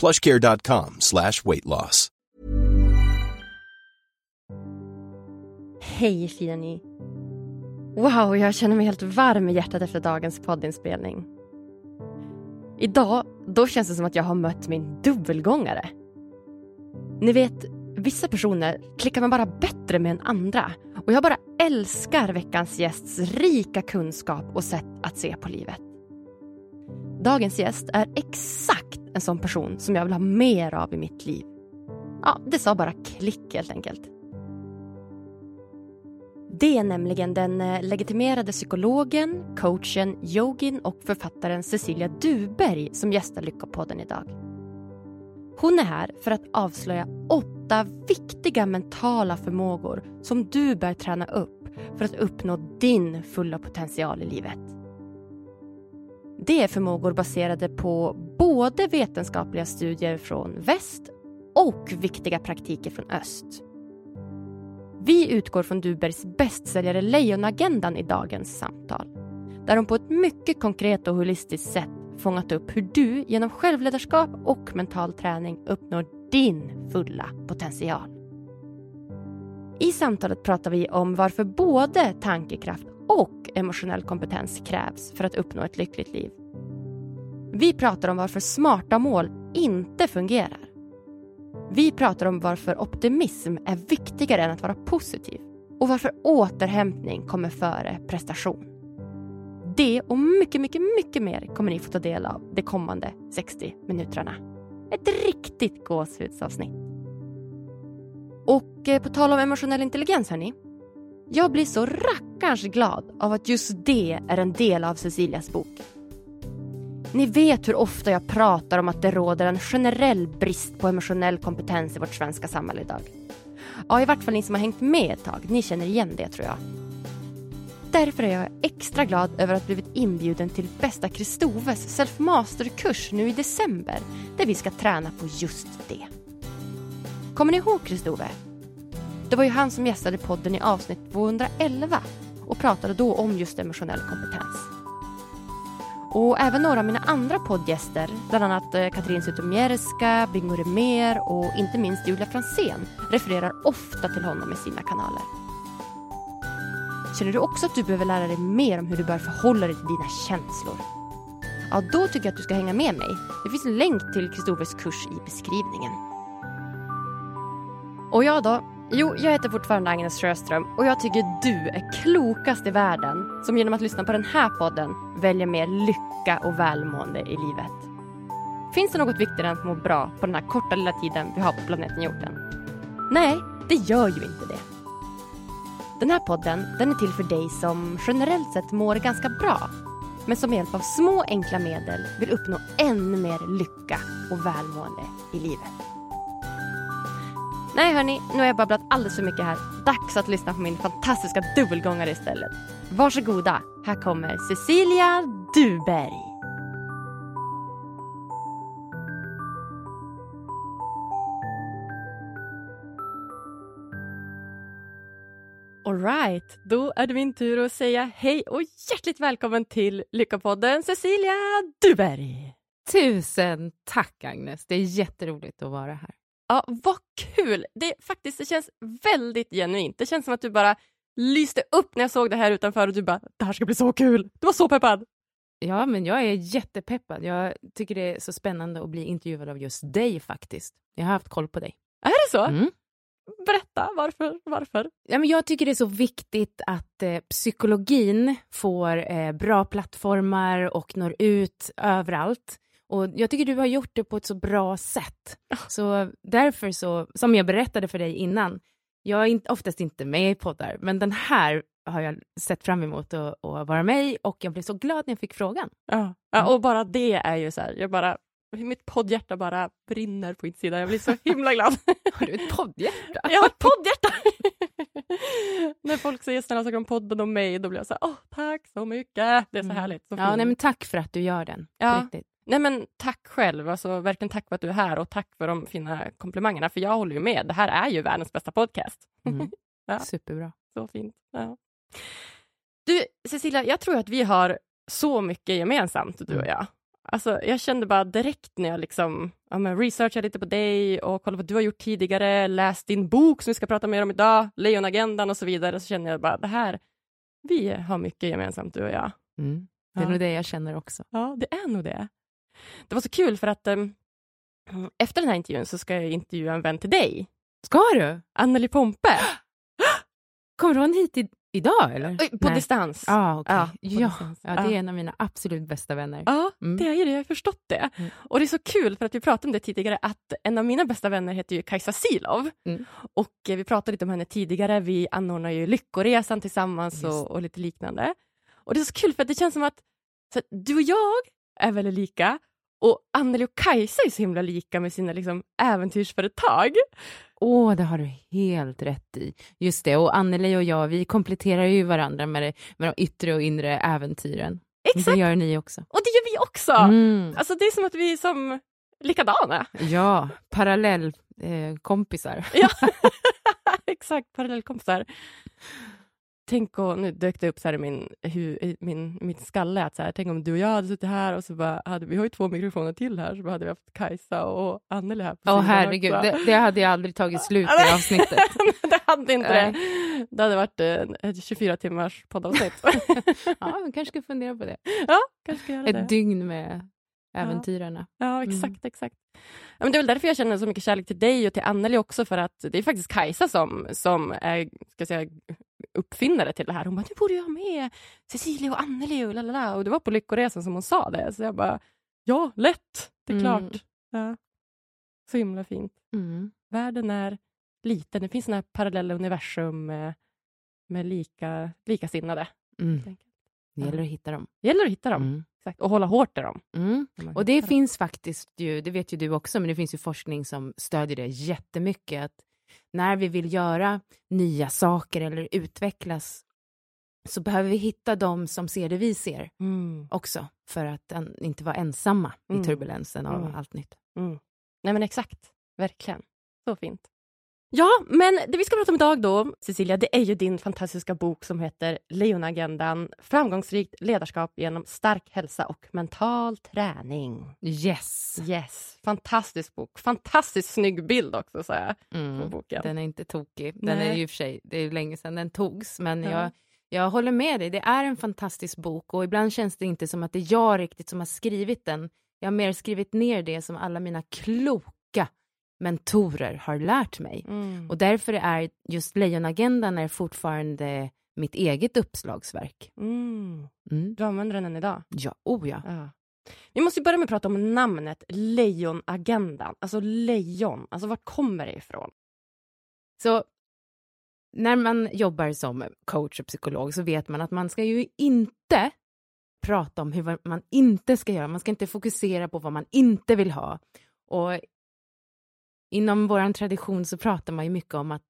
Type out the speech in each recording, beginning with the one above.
plushcare.com slash weight loss. Hej fina ni. Wow, jag känner mig helt varm i hjärtat efter dagens poddinspelning. Idag, då känns det som att jag har mött min dubbelgångare. Ni vet, vissa personer klickar man bara bättre med än andra. Och jag bara älskar veckans gästs rika kunskap och sätt att se på livet. Dagens gäst är exakt en sån person som jag vill ha mer av i mitt liv. Ja, det sa bara klick helt enkelt. Det är nämligen den eh, legitimerade psykologen, coachen, yogin och författaren Cecilia Duberg som gästar Lyckopodden idag. Hon är här för att avslöja åtta viktiga mentala förmågor som du bör träna upp för att uppnå din fulla potential i livet. Det är förmågor baserade på både vetenskapliga studier från väst och viktiga praktiker från öst. Vi utgår från Dubergs bästsäljare Lejonagendan i dagens samtal. Där hon på ett mycket konkret och holistiskt sätt fångat upp hur du genom självledarskap och mental träning uppnår din fulla potential. I samtalet pratar vi om varför både tankekraft och emotionell kompetens krävs för att uppnå ett lyckligt liv. Vi pratar om varför smarta mål inte fungerar. Vi pratar om varför optimism är viktigare än att vara positiv och varför återhämtning kommer före prestation. Det och mycket, mycket, mycket mer kommer ni få ta del av de kommande 60 minuterna. Ett riktigt gåshudsavsnitt. Och eh, på tal om emotionell intelligens hörni. Jag blir så rackarns glad av att just det är en del av Cecilias bok. Ni vet hur ofta jag pratar om att det råder en generell brist på emotionell kompetens i vårt svenska samhälle idag. Ja, i vart fall ni som har hängt med ett tag, ni känner igen det tror jag. Därför är jag extra glad över att blivit inbjuden till Bästa Kristoves self-master-kurs nu i december där vi ska träna på just det. Kommer ni ihåg Kristove? Det var ju han som gästade podden i avsnitt 211 och pratade då om just emotionell kompetens. Och även några av mina andra poddgäster, bland annat eh, Katrin Zytomierska, Bingo Rimér och inte minst Julia Fransén refererar ofta till honom i sina kanaler. Känner du också att du behöver lära dig mer om hur du bör förhålla dig till dina känslor? Ja, då tycker jag att du ska hänga med mig. Det finns en länk till Kristoffers kurs i beskrivningen. Och jag då? Jo, jag heter fortfarande Agnes Sjöström och jag tycker du är klokast i världen som genom att lyssna på den här podden väljer mer lycka och välmående i livet. Finns det något viktigare än att må bra på den här korta lilla tiden vi har på planeten jorden? Nej, det gör ju inte det. Den här podden den är till för dig som generellt sett mår ganska bra men som med hjälp av små enkla medel vill uppnå ännu mer lycka och välmående i livet. Nej hörni, nu har jag babblat alldeles för mycket här. Dags att lyssna på min fantastiska dubbelgångare istället. Varsågoda, här kommer Cecilia Duberg. Alright, då är det min tur att säga hej och hjärtligt välkommen till Lyckopodden Cecilia Duberg. Tusen tack Agnes, det är jätteroligt att vara här. Ja, vad kul! Det, faktiskt, det känns väldigt genuint. Det känns som att du bara lyste upp när jag såg det här utanför och du bara “det här ska bli så kul”. Du var så peppad! Ja, men jag är jättepeppad. Jag tycker det är så spännande att bli intervjuad av just dig faktiskt. Jag har haft koll på dig. Är det så? Mm. Berätta, varför? varför? Ja, men jag tycker det är så viktigt att eh, psykologin får eh, bra plattformar och når ut överallt. Och jag tycker du har gjort det på ett så bra sätt. Så därför så, som jag berättade för dig innan, jag är oftast inte med i poddar, men den här har jag sett fram emot att, att vara med i och jag blev så glad när jag fick frågan. Ja. ja och bara det är ju så här, jag bara, mitt poddhjärta bara brinner på insidan. Jag blir så himla glad. Har du ett poddhjärta? Jag har ett poddhjärta! När folk säger snälla saker om podden och mig, då blir jag så här, åh, tack så mycket. Det är så Mm. härligt. Så Ja, nej, men tack för att du gör den. Ja. Nej men tack själv, alltså, verkligen tack för att du är här och tack för de fina komplimangerna, för jag håller ju med. Det här är ju världens bästa podcast. Mm. Ja. Superbra. Så fint. Ja. Du, Cecilia, jag tror att vi har så mycket gemensamt, du och jag. Alltså, jag kände bara direkt när jag liksom, ja, researchade lite på dig och kollade vad du har gjort tidigare, läst din bok som vi ska prata mer om idag, Lejonagendan och så vidare, så känner jag bara det här, vi har mycket gemensamt, du och jag. Mm. Det är Ja. nog det jag känner också. Ja, det är nog det. Det var så kul för att um, efter den här intervjun så ska jag intervjua en vän till dig, Ska du? Anneli Pompe, Kommer hon hit i, idag eller? På Nej. distans. Ah, okay. Ja, ja, distans. ja, det är Ja. en av mina absolut bästa vänner. Ja, Mm. det är det, jag har förstått det. Mm. Och det är så kul för att vi pratade om det tidigare att en av mina bästa vänner heter ju Kajsa Silov. Mm. Och eh, vi pratade lite om henne tidigare, vi anordnar ju Lyckoresan tillsammans och, och lite liknande. Och det är så kul för att det känns som att, att du och jag är väldigt lika och Anneli och Kajsa är så himla lika med sina liksom, äventyrsföretag. Åh, det har du helt rätt i. Just det, och Anneli och jag, vi kompletterar ju varandra med, det, med de yttre och inre äventyren. Exakt, Det gör ni också. och det gör vi också. Mm. Alltså det är som att vi är som likadana. Ja, parallellkompisar. Eh. Ja, exakt, parallellkompisar. Tänk och nu dök det upp så här i min, hu, min, mitt skalle att så här, tänk om du och jag hade suttit här och så bara hade vi har ju två mikrofoner till här så bara hade vi haft Kajsa och Anneli här Åh sidan herregud, det, det hade jag aldrig tagit slut i avsnittet. det hade inte det. Det hade varit eh, ett 24 timmars poddavsnitt. Ja, vi kanske ska fundera på det. ja, kanske ska göra det. Ett dygn med äventyrarna. Ja, exakt, Mm. exakt. Ja, men det är väl därför jag känner så mycket kärlek till dig och till Anneli också, för att det är faktiskt Kajsa som, som är ska jag säga, uppfinnare till det här. Hon bara, nu borde jag ha med Cecilia och Anneli och lalala. Och det var på Lyckoresan som hon sa det. Så jag bara, ja, lätt, det är Mm. klart. Ja. Så himla fint. Mm. Världen är liten, det finns såna här parallella universum med, med lika, likasinnade. Mm. Det gäller att hitta dem. Det gäller att hitta dem, Mm. exakt, och hålla hårt i dem. Mm. Och det hittar dem. finns faktiskt ju, det vet ju du också, men det finns ju forskning som stödjer det jättemycket, att när vi vill göra nya saker eller utvecklas så behöver vi hitta dem som ser det vi ser Mm. också, för att en, inte vara ensamma Mm. i turbulensen av Mm. allt nytt. Mm. Nej men exakt, verkligen. Så fint. Ja, men det vi ska prata om idag då, Cecilia, det är ju din fantastiska bok som heter Lejonagendan, framgångsrikt ledarskap genom stark hälsa och mental träning. Yes! Yes, fantastisk bok. Fantastiskt snygg bild också, sa jag på Mm. boken. Den är inte tokig. Den Nej. är ju för sig, det är ju länge sedan den togs, men Ja. jag, jag håller med dig. Det är en fantastisk bok och ibland känns det inte som att det är jag riktigt som har skrivit den. Jag har mer skrivit ner det som alla mina kloka mentorer har lärt mig. Mm. Och därför är just Lejonagendan är fortfarande mitt eget uppslagsverk. Mm. Mm. Du använder den än idag? Ja, oh ja. Ja. Vi måste börja med att prata om namnet Lejonagendan. Alltså lejon, alltså vart kommer det ifrån? Så när man jobbar som coach och psykolog så vet man att man ska ju inte prata om hur man inte ska göra. Man ska inte fokusera på vad man inte vill ha. Och inom vår tradition så pratar man ju mycket om att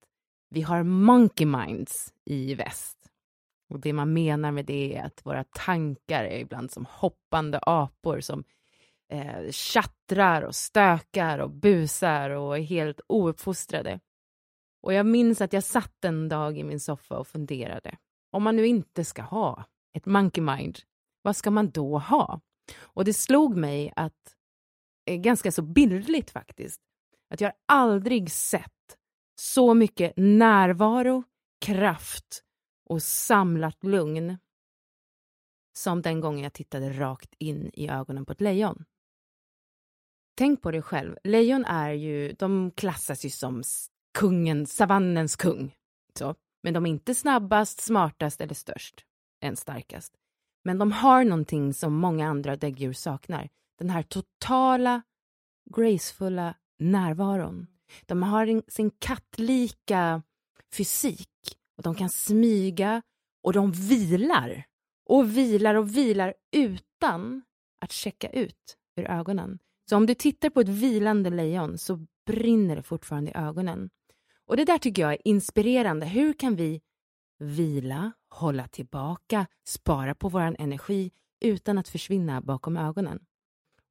vi har monkey minds i väst. Och det man menar med det är att våra tankar är ibland som hoppande apor som eh, tjattrar och stökar och busar och är helt ouppfostrade. Och jag minns att jag satt en dag i min soffa och funderade. Om man nu inte ska ha ett monkey mind, vad ska man då ha? Och det slog mig att, eh, ganska så bildligt faktiskt, att jag aldrig sett så mycket närvaro, kraft och samlat lugn som den gången jag tittade rakt in i ögonen på ett lejon. Tänk på det själv, lejon är ju, de klassas ju som kungen, savannens kung. Så. Men de är inte snabbast, smartast eller störst, än starkast. Men de har någonting som många andra däggdjur saknar. Den här totala, gracefulla närvaron. De har en, sin kattlika fysik och de kan smyga och de vilar och vilar och vilar utan att checka ut ur ögonen. Så om du tittar på ett vilande lejon så brinner det fortfarande i ögonen. Och det där tycker jag är inspirerande. Hur kan vi vila, hålla tillbaka, spara på vår energi utan att försvinna bakom ögonen?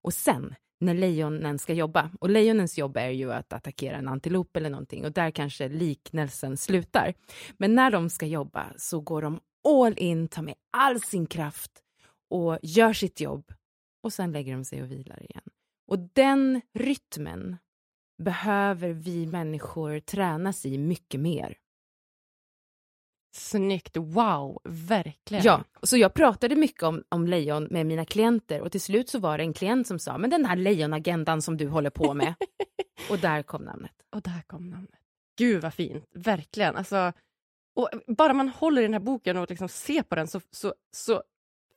Och sen, när lejonen ska jobba, och lejonens jobb är ju att attackera en antilop eller någonting och där kanske liknelsen slutar. Men när de ska jobba så går de all in, tar med all sin kraft och gör sitt jobb och sen lägger de sig och vilar igen. Och den rytmen behöver vi människor tränas i mycket mer. Snyggt, wow, verkligen. Ja, så jag pratade mycket om, om lejon med mina klienter och till slut så var det en klient som sa, men den här lejonagendan som du håller på med. och där kom namnet. Och där kom namnet. Gud vad fint, verkligen. Alltså, och bara man håller i den här boken och liksom ser på den så, så, så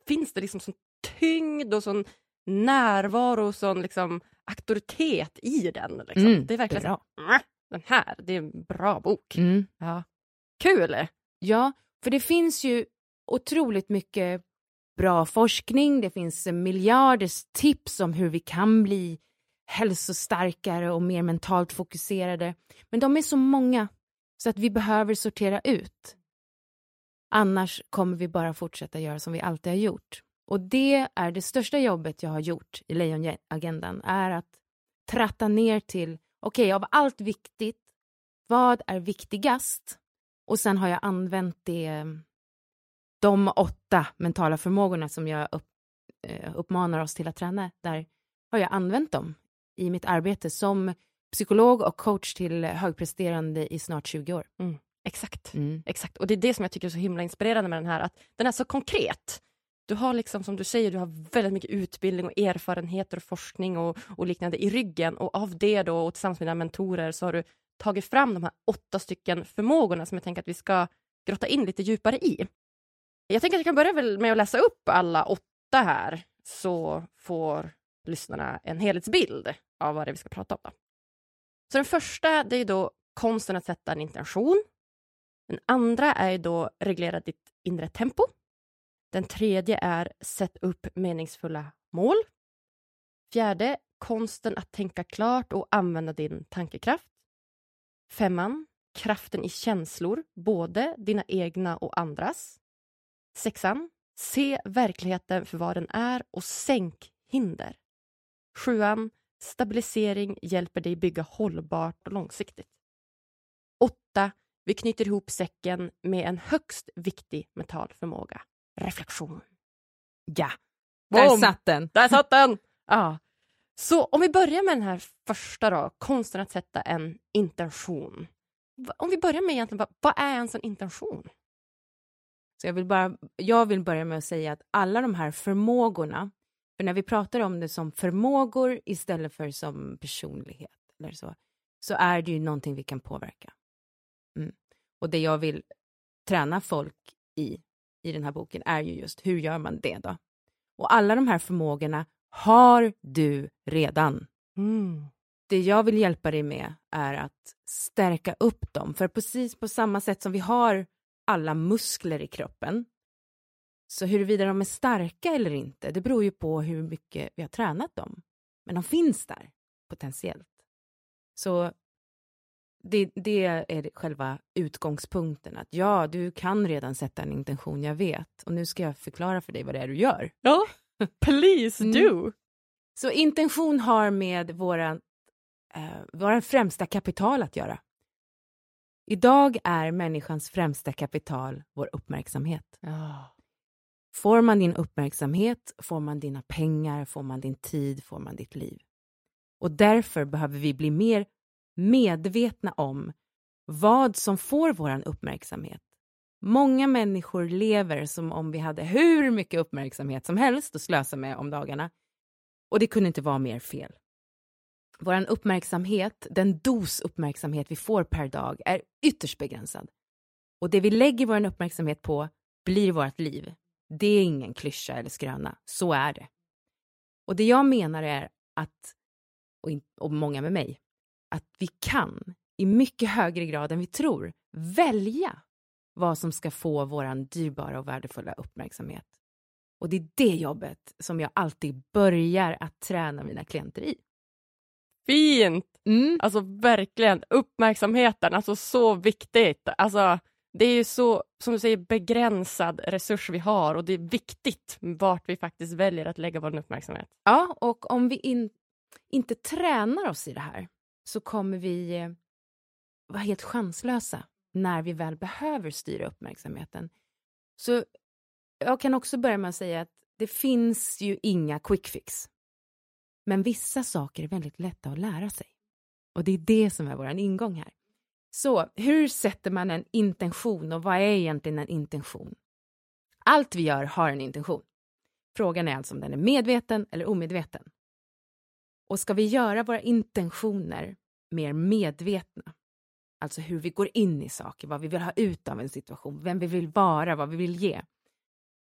finns det liksom sån tyngd och sån närvaro och sån liksom auktoritet i den. Liksom. Mm, det är verkligen bra. så, "Mwah, den här, det är en bra bok. Mm. Ja. Kul! Ja, för det finns ju otroligt mycket bra forskning, det finns miljarders tips om hur vi kan bli hälsostarkare och mer mentalt fokuserade. Men de är så många så att vi behöver sortera ut. Annars kommer vi bara fortsätta göra som vi alltid har gjort. Och det är det största jobbet jag har gjort i Lejonagendan, är att tratta ner till, okej, okay, av allt viktigt, vad är viktigast? Och sen har jag använt det, de åtta mentala förmågorna som jag upp, eh, uppmanar oss till att träna, där har jag använt dem i mitt arbete som psykolog och coach till högpresterande i snart 20 år. Mm. Exakt. Mm. Exakt. Och det är det som jag tycker är så himla inspirerande med den här, att den är så konkret. Du har liksom, som du säger, du har väldigt mycket utbildning och erfarenheter och forskning och, och liknande i ryggen och av det då och tillsammans med dina mentorer så har du tagit fram de här åtta stycken förmågorna som jag tänker att vi ska grotta in lite djupare i. Jag tänker att jag kan börja med att läsa upp alla åtta här så får lyssnarna en helhetsbild av vad det är vi ska prata om. Då. Så den första det är då konsten att sätta en intention. Den andra är då reglera ditt inre tempo. Den tredje är sätt upp meningsfulla mål. Fjärde, konsten att tänka klart och använda din tankekraft. Femman, kraften i känslor, både dina egna och andras. Sexan, se verkligheten för vad den är och sänk hinder. Sjuan, stabilisering hjälper dig bygga hållbart och långsiktigt. Åtta, vi knyter ihop säcken med en högst viktig mental förmåga, reflektion. Ja, där Boom! satt den. Där satt den! Ja. Så om vi börjar med den här första då, konsten att sätta en intention. Om vi börjar med egentligen, vad, vad är en sån intention? Så jag, vill bara, jag vill börja med att säga att alla de här förmågorna, för när vi pratar om det som förmågor istället för som personlighet, eller så, så är det ju någonting vi kan påverka. Mm. Och det jag vill träna folk i, i den här boken, är ju just hur gör man det då? Och alla de här förmågorna har du redan. Det jag vill hjälpa dig med är att stärka upp dem, för precis på samma sätt som vi har alla muskler i kroppen, så huruvida de är starka eller inte, det beror ju på hur mycket vi har tränat dem. Men de finns där, potentiellt. Så det, det är själva utgångspunkten, att ja, du kan redan sätta en intention, jag vet, och nu ska jag förklara för dig vad det är du gör. Ja, please Mm. do! Så intention har med våra, eh, våra främsta kapital att göra. Idag är människans främsta kapital vår uppmärksamhet. Får man din uppmärksamhet, får man dina pengar, får man din tid, får man ditt liv. Och därför behöver vi bli mer medvetna om vad som får vår uppmärksamhet. Många människor lever som om vi hade hur mycket uppmärksamhet som helst att slösa med om dagarna. Och det kunde inte vara mer fel. Vår uppmärksamhet, den dos uppmärksamhet vi får per dag, är ytterst begränsad. Och det vi lägger vår uppmärksamhet på blir vårt liv. Det är ingen klyscha eller skröna, så är det. Och det jag menar är att, och, in, och många med mig, att vi kan i mycket högre grad än vi tror välja vad som ska få vår dyrbara och värdefulla uppmärksamhet. Och det är det jobbet som jag alltid börjar att träna mina klienter i. Fint! Mm. Alltså verkligen, uppmärksamheten, alltså så viktigt. Alltså, det är ju så, som du säger, begränsad resurs vi har och det är viktigt vart vi faktiskt väljer att lägga vår uppmärksamhet. Ja, och om vi in, inte tränar oss i det här så kommer vi eh, vara helt chanslösa när vi väl behöver styra uppmärksamheten. Så jag kan också börja med att säga att det finns ju inga quick fix. Men vissa saker är väldigt lätta att lära sig. Och det är det som är vår ingång här. Så hur sätter man en intention och vad är egentligen en intention? Allt vi gör har en intention. Frågan är alltså om den är medveten eller omedveten. Och ska vi göra våra intentioner mer medvetna, alltså hur vi går in i saker, vad vi vill ha ut av en situation, vem vi vill vara, vad vi vill ge,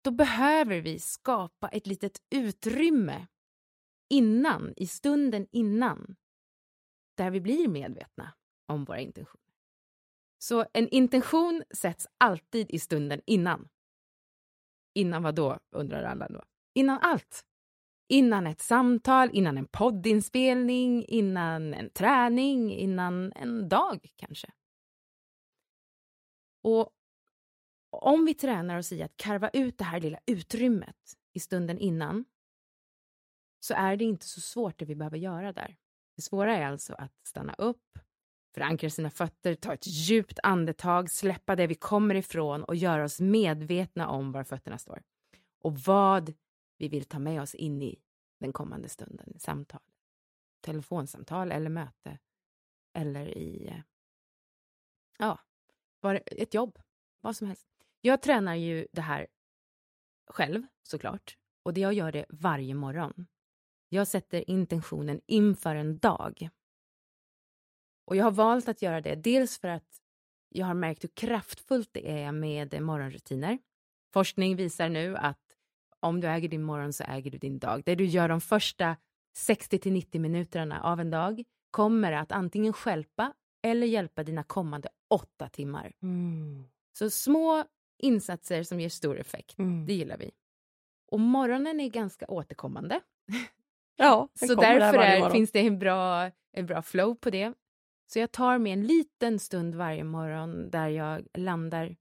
då behöver vi skapa ett litet utrymme innan, i stunden innan, där vi blir medvetna om våra intentioner. Så en intention sätts alltid i stunden innan. Innan vad då, undrar alla då. Innan allt. Innan ett samtal, innan en poddinspelning, innan en träning, innan en dag kanske. Och om vi tränar oss i att karva ut det här lilla utrymmet i stunden innan så är det inte så svårt det vi behöver göra där. Det svåra är alltså att stanna upp, förankra sina fötter, ta ett djupt andetag, släppa det vi kommer ifrån och göra oss medvetna om var fötterna står. Och vad vi vill ta med oss in i den kommande stunden, samtal, telefonsamtal eller möte eller i, eh, ja, ett jobb, vad som helst. Jag tränar ju det här själv såklart och det jag gör det varje morgon. Jag sätter intentionen inför en dag. Och jag har valt att göra det dels för att jag har märkt hur kraftfullt det är med morgonrutiner. Forskning visar nu att om du äger din morgon så äger du din dag. Det du gör de första 60 till 90 minuterna av en dag kommer att antingen skälpa eller hjälpa dina kommande åtta timmar. Mm. Så små insatser som ger stor effekt, Mm. det gillar vi. Och morgonen är ganska återkommande. Ja, Så därför är, finns det en bra, en bra flow på det. Så jag tar mig en liten stund varje morgon där jag landar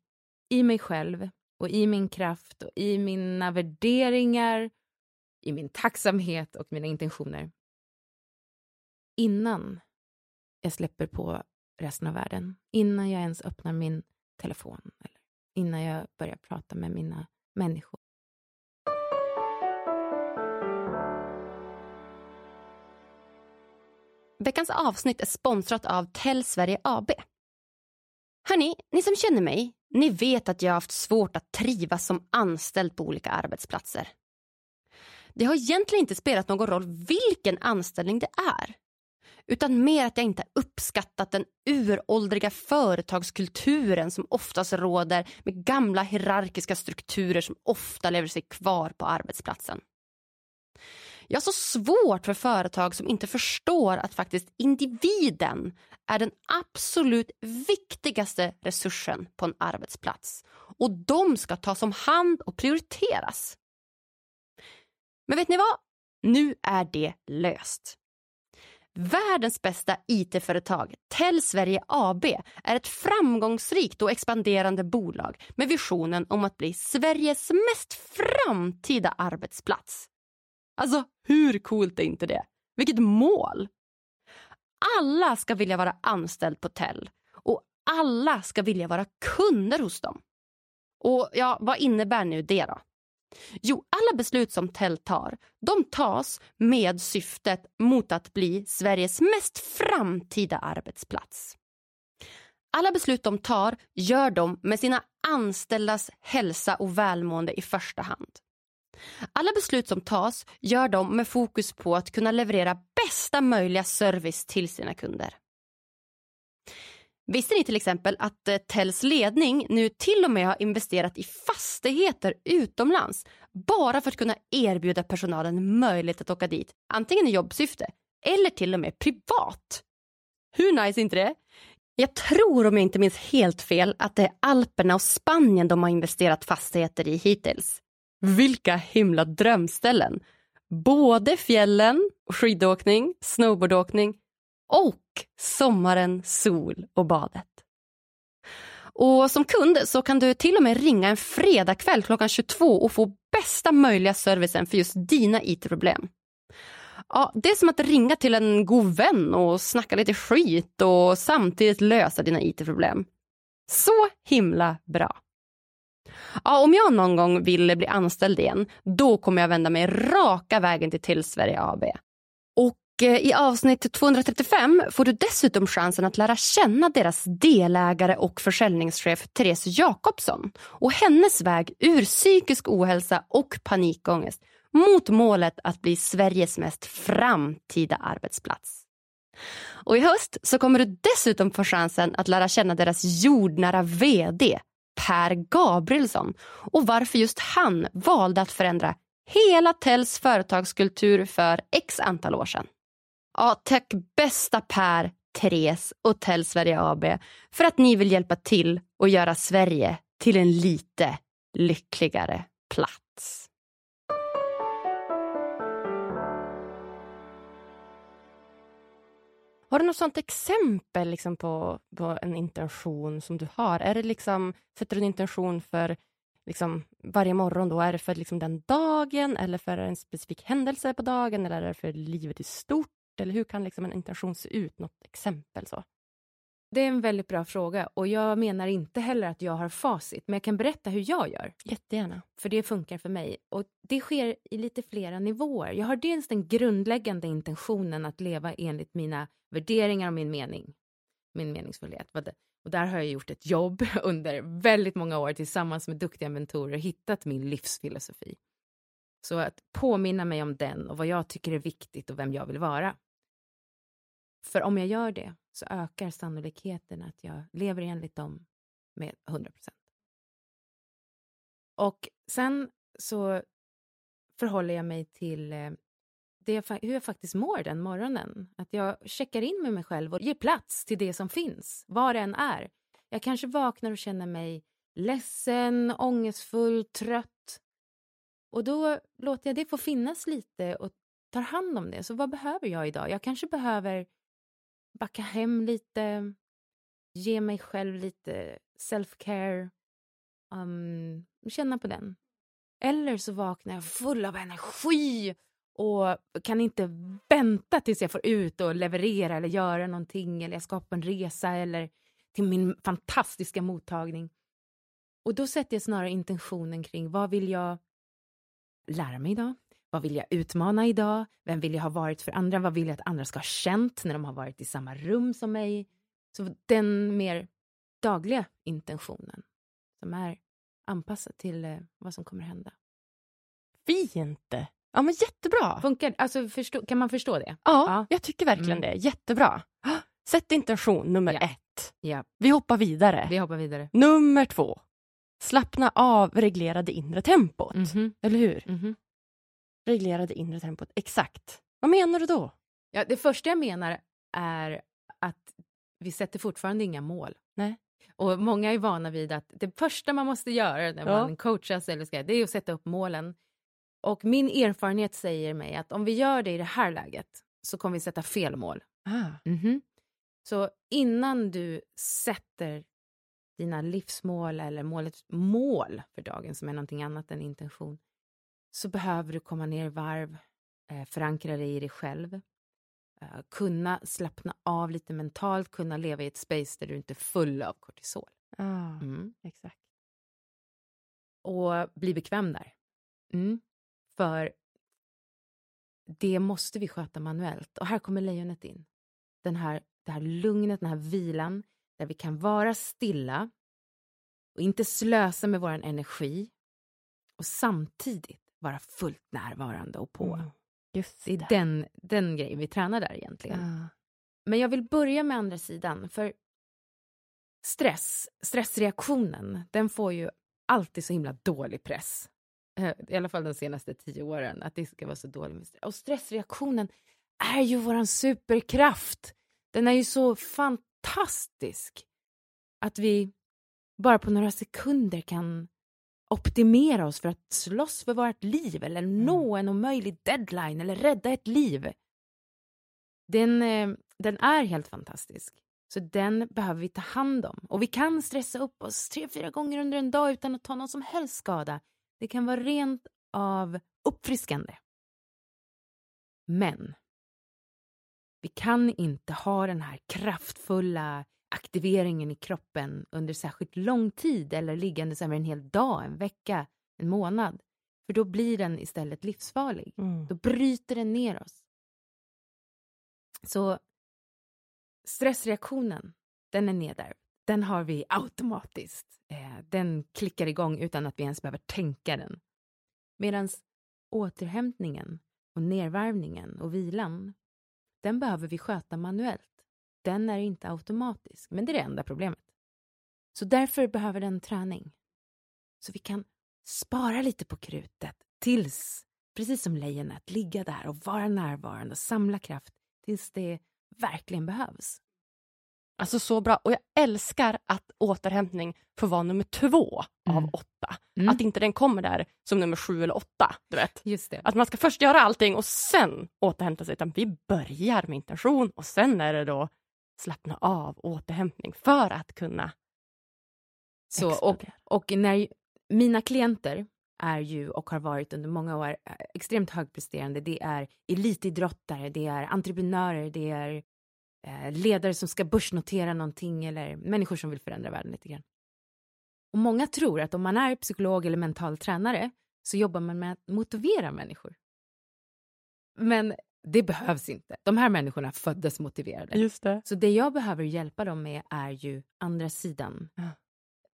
i mig själv och i min kraft och i mina värderingar, i min tacksamhet och mina intentioner. Innan jag släpper på resten av världen, innan jag ens öppnar min telefon eller innan jag börjar prata med mina människor. Veckans avsnitt är sponsrat av Tell Sverige AB. Hörni, ni som känner mig, ni vet att jag har haft svårt att trivas som anställd på olika arbetsplatser. Det har egentligen inte spelat någon roll vilken anställning det är. Utan mer att jag inte har uppskattat den uråldriga företagskulturen som oftast råder med gamla hierarkiska strukturer som ofta lever sig kvar på arbetsplatsen. Jag har så svårt för företag som inte förstår att faktiskt individen är den absolut viktigaste resursen på en arbetsplats. Och de ska tas om hand och prioriteras. Men vet ni vad? Nu är det löst. Världens bästa IT-företag, Tell Sverige AB, är ett framgångsrikt och expanderande bolag med visionen om att bli Sveriges mest framtida arbetsplats. Alltså, hur coolt är inte det? Vilket mål! Alla ska vilja vara anställd på Tell och alla ska vilja vara kunder hos dem. Och ja, vad innebär nu det då? Jo, alla beslut som Tell tar, de tas med syftet mot att bli Sveriges mest framtida arbetsplats. Alla beslut de tar gör de med sina anställdas hälsa och välmående i första hand. Alla beslut som tas gör de med fokus på att kunna leverera bästa möjliga service till sina kunder. Visste ni till exempel att eh, Tells ledning nu till och med har investerat i fastigheter utomlands bara för att kunna erbjuda personalen möjlighet att åka dit, antingen i jobbsyfte eller till och med privat? Hur nice är inte det? Jag tror, om jag inte minns helt fel, att det är Alperna och Spanien de har investerat fastigheter i hittills. Vilka himla drömställen! Både fjällen, skidåkning, snowboardåkning och sommaren, sol och badet. Och som kund så kan du till och med ringa en fredagkväll klockan 22 och få bästa möjliga servicen för just dina IT-problem. Ja, det är som att ringa till en god vän och snacka lite skit och samtidigt lösa dina IT-problem. Så himla bra. Ja, om jag någon gång vill bli anställd igen, då kommer jag vända mig raka vägen till Tillsverige AB. Och eh, i avsnitt 235 får du dessutom chansen att lära känna deras delägare och försäljningschef Therese Jakobsson och hennes väg ur psykisk ohälsa och panikångest mot målet att bli Sveriges mest framtida arbetsplats. Och i höst så kommer du dessutom få chansen att lära känna deras jordnära VD Per Gabrielsson och varför just han valde att förändra hela Tells företagskultur för x antal år sedan. Ja, tack bästa Per, Therese och Tell Sverige AB för att ni vill hjälpa till och göra Sverige till en lite lyckligare plats. Har du något sånt exempel liksom på, på en intention som du har? Är det liksom, sätter du en intention för liksom varje morgon då? Är det för liksom den dagen eller för en specifik händelse på dagen eller är det för livet i stort? Eller hur kan liksom en intention se ut? Något exempel så? Det är en väldigt bra fråga och jag menar inte heller att jag har facit, men jag kan berätta hur jag gör. Jättegärna. För det funkar för mig. Och det sker i lite flera nivåer. Jag har dels den grundläggande intentionen att leva enligt mina värderingar och min mening. Min meningsfullhet. Och där har jag gjort ett jobb under väldigt många år tillsammans med duktiga mentorer och hittat min livsfilosofi. Så att påminna mig om den och vad jag tycker är viktigt och vem jag vill vara. För om jag gör det så ökar sannolikheten att jag lever enligt dem med 100 procent. Och sen så förhåller jag mig till eh, det, hur jag faktiskt mår den morgonen. Att jag checkar in med mig själv och ger plats till det som finns, vad det än är. Jag kanske vaknar och känner mig ledsen, ångestfull, trött. Och då låter jag det få finnas lite och tar hand om det. Så vad behöver jag idag? Jag kanske behöver backa hem lite, ge mig själv lite self-care, um, känna på den. Eller så vaknar jag full av energi och kan inte vänta tills jag får ut och leverera eller göra någonting eller jag ska på en resa eller till min fantastiska mottagning. Och då sätter jag snarare intentionen kring vad vill jag lära mig idag? Vad vill jag utmana idag? Vem vill jag ha varit för andra? Vad vill jag att andra ska ha känt när de har varit i samma rum som mig? Så den mer dagliga intentionen som är anpassad till eh, vad som kommer hända. Fint! Ja, men jättebra. Funkar, alltså, förstå, kan man förstå det? Ja, ja. jag tycker verkligen mm. det. Jättebra. Sätt intention nummer ja. ett. Ja. Vi hoppar vidare. Vi hoppar vidare. Nummer två. Slappna av, reglera det inre tempot. Mm -hmm. Eller hur? Mm -hmm. Reglera det inre tempot. Exakt. Vad menar du då? Ja, det första jag menar är att vi sätter fortfarande inga mål. Nej. Och många är vana vid att det första man måste göra när ja. man coachas eller ska, det är att sätta upp målen. Och min erfarenhet säger mig att om vi gör det i det här läget så kommer vi sätta fel mål. Ah. Mm -hmm. Så innan du sätter dina livsmål eller målet mål för dagen som är någonting annat än intention så behöver du komma ner i varv, eh, förankra dig i dig själv Uh, kunna slappna av lite mentalt, kunna leva i ett space där du inte är full av kortisol. Ah, mm. Exakt. Och bli bekväm där. Mm. För det måste vi sköta manuellt. Och här kommer lejonet in. Den här, det här lugnet, den här vilan, där vi kan vara stilla och inte slösa med vår energi och samtidigt vara fullt närvarande och på. Mm, just det. är den, den grejen vi tränar där egentligen. Ja. Men jag vill börja med andra sidan, för stress, stressreaktionen, den får ju alltid så himla dålig press. Eh, I alla fall de senaste tio åren, att det ska vara så dåligt med stress. Och stressreaktionen är ju våran superkraft. Den är ju så fantastisk att vi bara på några sekunder kan optimera oss för att slåss för vårt liv eller mm. nå en omöjlig deadline eller rädda ett liv. Den, eh, den är helt fantastisk. Så den behöver vi ta hand om. Och vi kan stressa upp oss tre, fyra gånger under en dag utan att ta någon som helst skada. Det kan vara rent av uppfriskande. Men vi kan inte ha den här kraftfulla aktiveringen i kroppen under särskilt lång tid eller liggandes över en hel dag, en vecka, en månad. För då blir den istället livsfarlig. Mm. Då bryter den ner oss. Så stressreaktionen, den är nedärvd. Den har vi automatiskt. Eh, den klickar igång utan att vi ens behöver tänka den. Medan återhämtningen och nedvarvningen och vilan, den behöver vi sköta manuellt den är inte automatisk, men det är det enda problemet. Så därför behöver den träning. Så vi kan spara lite på krutet tills, precis som lejonet, ligga där och vara närvarande och samla kraft tills det verkligen behövs. Alltså så bra. Och jag älskar att återhämtning får vara nummer två mm. av åtta. Mm. Att inte den kommer där som nummer sju eller åtta. Du vet. Just det. Att man ska först göra allting och sen återhämta sig. Utan vi börjar med intention och sen är det då slappna av, återhämtning för att kunna Så, och, och när mina klienter är ju och har varit under många år eh, extremt högpresterande. Det är elitidrottare, det är entreprenörer, det är eh, ledare som ska börsnotera någonting eller människor som vill förändra världen lite grann. Och många tror att om man är psykolog eller mental tränare så jobbar man med att motivera människor. Men det behövs inte. De här människorna föddes motiverade. Just det. Så det jag behöver hjälpa dem med är ju andra sidan. Ja.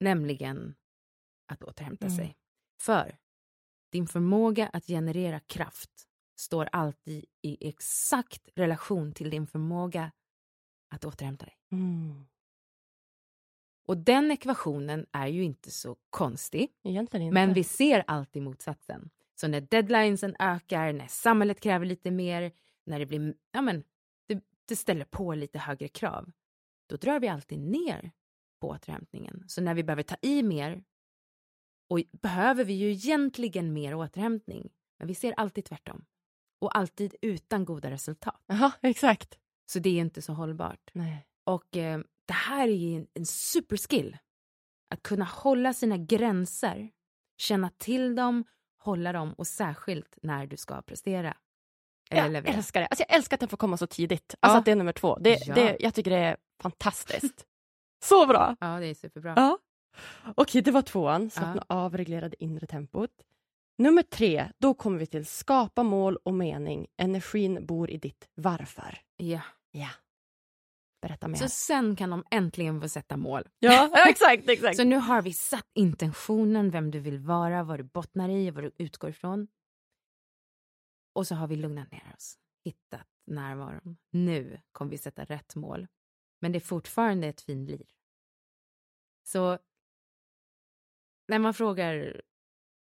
Nämligen att återhämta mm. sig. För din förmåga att generera kraft står alltid i exakt relation till din förmåga att återhämta dig. Mm. Och den ekvationen är ju inte så konstig. Inte. Men vi ser alltid motsatsen. Så när deadlinesen ökar, när samhället kräver lite mer, när det blir, ja men, det, det ställer på lite högre krav, då drar vi alltid ner på återhämtningen. Så när vi behöver ta i mer, och behöver vi ju egentligen mer återhämtning, men vi ser alltid tvärtom. Och alltid utan goda resultat. Jaha, exakt. Så det är inte så hållbart. Nej. Och eh, det här är ju en, en superskill. Att kunna hålla sina gränser, känna till dem hålla dem och särskilt när du ska prestera. Eller jag leverera. älskar det. Alltså jag älskar att den får komma så tidigt. Alltså ja. att det är nummer två. Det, ja. det, jag tycker det är fantastiskt. så bra! Ja, det är superbra. Ja. Okej, det var tvåan. Slappna ja. av, reglera det inre tempot. Nummer tre, då kommer vi till skapa mål och mening. Energin bor i ditt varför. Ja. Ja. Berätta mer. Så sen kan de äntligen få sätta mål. Ja, exakt, exakt. så nu har vi satt intentionen, vem du vill vara, vad du bottnar i, vad du utgår ifrån. Och så har vi lugnat ner oss, hittat närvaron. Nu kommer vi sätta rätt mål. Men det är fortfarande ett finlir. Så när man frågar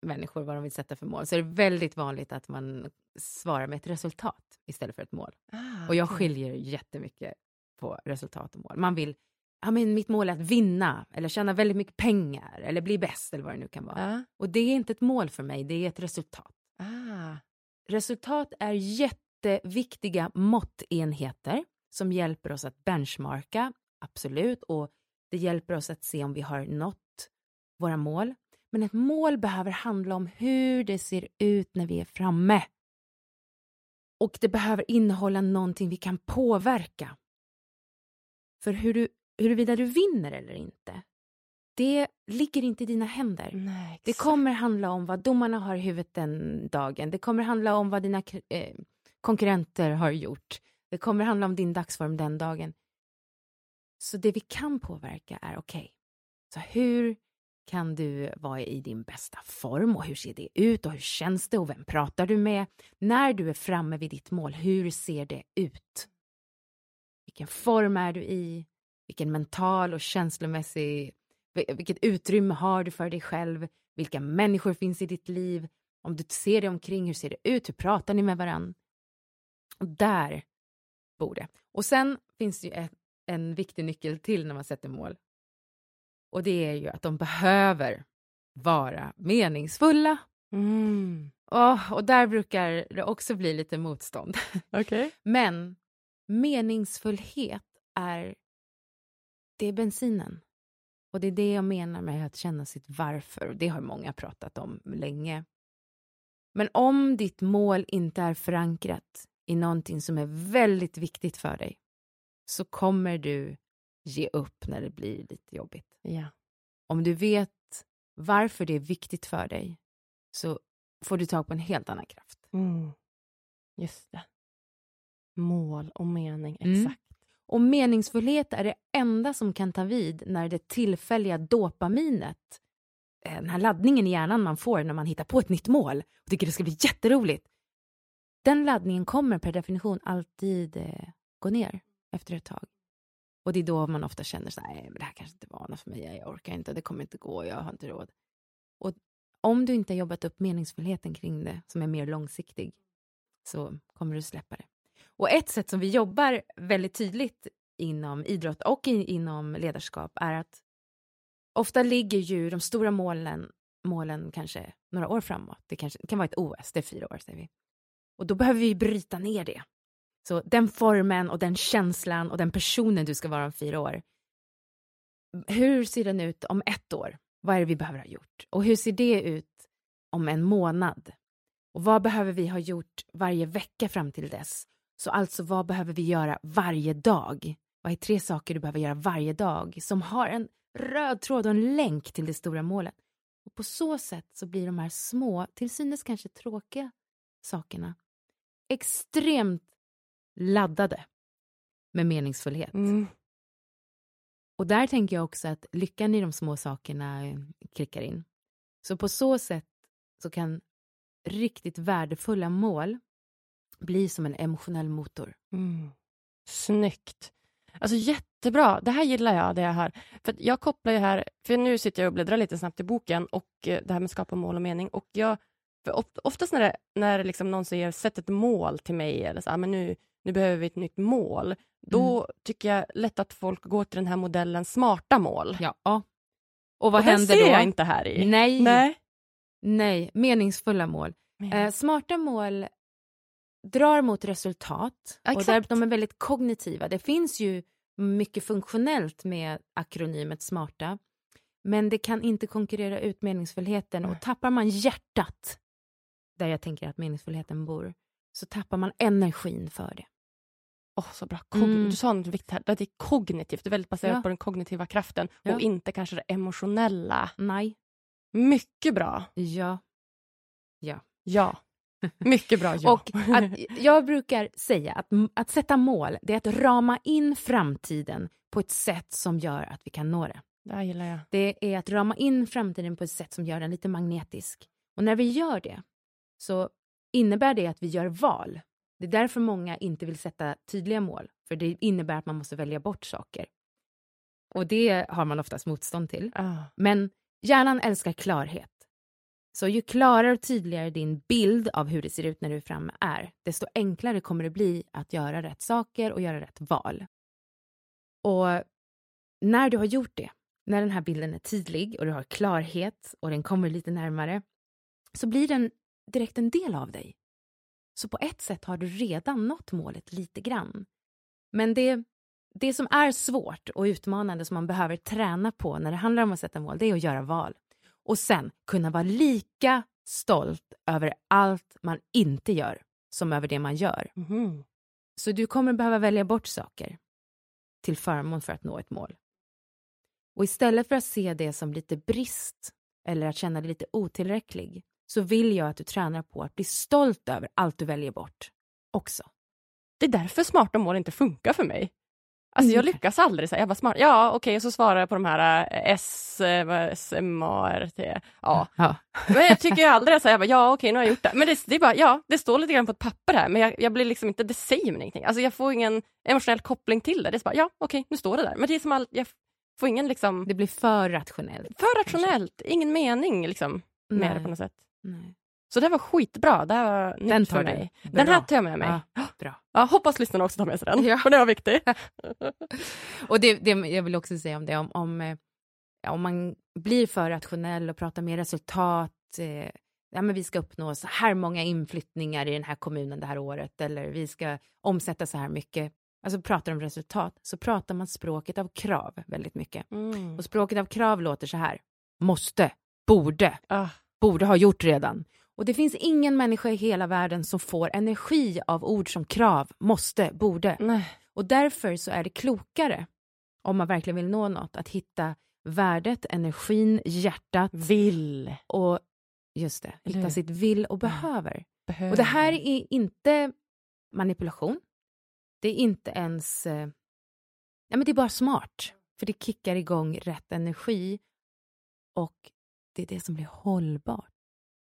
människor vad de vill sätta för mål så är det väldigt vanligt att man svarar med ett resultat istället för ett mål. Ah, och jag skiljer jättemycket på resultat och mål. Man vill, ja men mitt mål är att vinna eller tjäna väldigt mycket pengar eller bli bäst eller vad det nu kan vara. Ah. Och det är inte ett mål för mig, det är ett resultat. Ah. Resultat är jätteviktiga måttenheter som hjälper oss att benchmarka, absolut, och det hjälper oss att se om vi har nått våra mål. Men ett mål behöver handla om hur det ser ut när vi är framme. Och det behöver innehålla någonting vi kan påverka. För hur du, huruvida du vinner eller inte, det ligger inte i dina händer. Nej, Det kommer handla om vad domarna har i huvudet den dagen. Det kommer handla om vad dina eh, konkurrenter har gjort. Det kommer handla om din dagsform den dagen. Så det vi kan påverka är okej, okay, så hur kan du vara i din bästa form och hur ser det ut och hur känns det och vem pratar du med? När du är framme vid ditt mål, hur ser det ut? Vilken form är du i? Vilken mental och känslomässig, vilket utrymme har du för dig själv? Vilka människor finns i ditt liv? Om du ser dig omkring, hur ser det ut? Hur pratar ni med varann? Och där bor det. Och sen finns det ju ett, en viktig nyckel till när man sätter mål. Och det är ju att de behöver vara meningsfulla. Mm. Oh, och där brukar det också bli lite motstånd. Okay. Men meningsfullhet är, det är bensinen. Och det är det jag menar med att känna sitt varför. Det har många pratat om länge. Men om ditt mål inte är förankrat i någonting som är väldigt viktigt för dig så kommer du ge upp när det blir lite jobbigt. Ja. Om du vet varför det är viktigt för dig så får du tag på en helt annan kraft. Mm. Just det. Mål och mening, exakt. Mm. Och meningsfullhet är det enda som kan ta vid när det tillfälliga dopaminet, eh, den här laddningen i hjärnan man får när man hittar på ett nytt mål och tycker det ska bli jätteroligt, den laddningen kommer per definition alltid eh, gå ner efter ett tag. Och det är då man ofta känner så nej, men det här kanske inte var något för mig, jag orkar inte, det kommer inte gå, jag har inte råd. Och om du inte har jobbat upp meningsfullheten kring det, som är mer långsiktig, så kommer du släppa det. Och ett sätt som vi jobbar väldigt tydligt inom idrott och inom ledarskap är att ofta ligger ju de stora målen, målen kanske några år framåt. Det, kanske, det kan vara ett OS, det är fyra år säger vi. Och då behöver vi bryta ner det. Så den formen och den känslan och den personen du ska vara om fyra år. Hur ser den ut om ett år? Vad är det vi behöver ha gjort? Och hur ser det ut om en månad? Och vad behöver vi ha gjort varje vecka fram till dess? Så alltså, vad behöver vi göra varje dag? Vad är tre saker du behöver göra varje dag som har en röd tråd och en länk till det stora målet? Och på så sätt så blir de här små, till synes kanske tråkiga sakerna extremt laddade med meningsfullhet. Mm. Och där tänker jag också att lyckan i de små sakerna eh, klickar in. Så på så sätt så kan riktigt värdefulla mål bli som en emotionell motor. Mm. Snyggt. Alltså jättebra. Det här gillar jag, det jag hör. För jag kopplar ju här, för nu sitter jag och bläddrar lite snabbt i boken och eh, det här med skapa mål och mening och jag för oftast när, det, när liksom någon säger sätt ett mål till mig eller så, ah, men nu, nu behöver vi ett nytt mål, då mm. tycker jag lätt att folk går till den här modellen smarta mål. Ja. Och vad och händer den då? ser jag inte här i. Nej. Nej. Nej, meningsfulla mål. Eh, smarta mål drar mot resultat ja, och där, de är väldigt kognitiva. Det finns ju mycket funktionellt med akronymet smarta, men det kan inte konkurrera ut meningsfullheten och tappar man hjärtat, där jag tänker att meningsfullheten bor, så tappar man energin för det. Oh, så bra. Kog mm. Du sa något viktigt här, det är kognitivt, det är väldigt baserat ja. på den kognitiva kraften ja. och inte kanske det emotionella. Nej. Mycket bra. Ja. Ja. Ja. Mycket bra, ja. Och att, jag brukar säga att, att sätta mål, det är att rama in framtiden på ett sätt som gör att vi kan nå det. Det gillar jag. Det är att rama in framtiden på ett sätt som gör den lite magnetisk. Och när vi gör det så innebär det att vi gör val. Det är därför många inte vill sätta tydliga mål, för det innebär att man måste välja bort saker. Och det har man oftast motstånd till. Ah. Men hjärnan älskar klarhet. Så ju klarare och tydligare din bild av hur det ser ut när du är framme är, desto enklare kommer det bli att göra rätt saker och göra rätt val. Och när du har gjort det, när den här bilden är tydlig och du har klarhet och den kommer lite närmare, så blir den direkt en del av dig. Så på ett sätt har du redan nått målet lite grann. Men det, det som är svårt och utmanande som man behöver träna på när det handlar om att sätta mål, det är att göra val. Och sen kunna vara lika stolt över allt man inte gör som över det man gör. Mhm. Så du kommer behöva välja bort saker till förmån för att nå ett mål. Och istället för att se det som lite brist eller att känna dig lite otillräcklig så vill jag att du tränar på att bli stolt över allt du väljer bort också. Det är därför smarta mål inte funkar för mig. Alltså jag lyckas aldrig säga, jag bara smart, ja okej, och så svarar jag på de här eh, S, eh, vad- S, M, A, R, T, ja. Ja. Men jag tycker ju aldrig så här, jag bara, ja okej, nu har jag gjort det. Men det, det är bara, ja, det står lite grann på ett papper här, men jag, jag blir liksom inte, det säger mig ingenting. Alltså jag får ingen emotionell koppling till det. Det är bara, ja okej, nu står det där. Men det är som all, jag får ingen liksom, Det blir för rationellt. för rationellt, ingen mening liksom med Nej. det på något sätt. Nej. Så det var skitbra, det här var Den tar du. mig. Den här tar jag med mig. Ja, bra. Ja, hoppas lyssnarna också tar med sig den, Ja. för det var viktigt. Och det, det jag vill också säga om det, om, om, eh, om man blir för rationell och pratar mer resultat, eh, ja men vi ska uppnå så här många inflyttningar i den här kommunen det här året, eller vi ska omsätta så här mycket, alltså pratar om resultat, så pratar man språket av krav väldigt mycket. Mm. Och språket av krav låter så här, måste, borde, Ah. borde ha gjort redan. Och det finns ingen människa i hela världen som får energi av ord som krav, måste, borde. Nej. Och därför så är det klokare, om man verkligen vill nå något, att hitta värdet, energin, hjärtat Vill. och just det, hitta sitt vill och behöver. Behöver. Och det här är inte manipulation. Det är inte ens... Eh, nej men det är bara smart. För det kickar igång rätt energi och det är det som blir hållbart.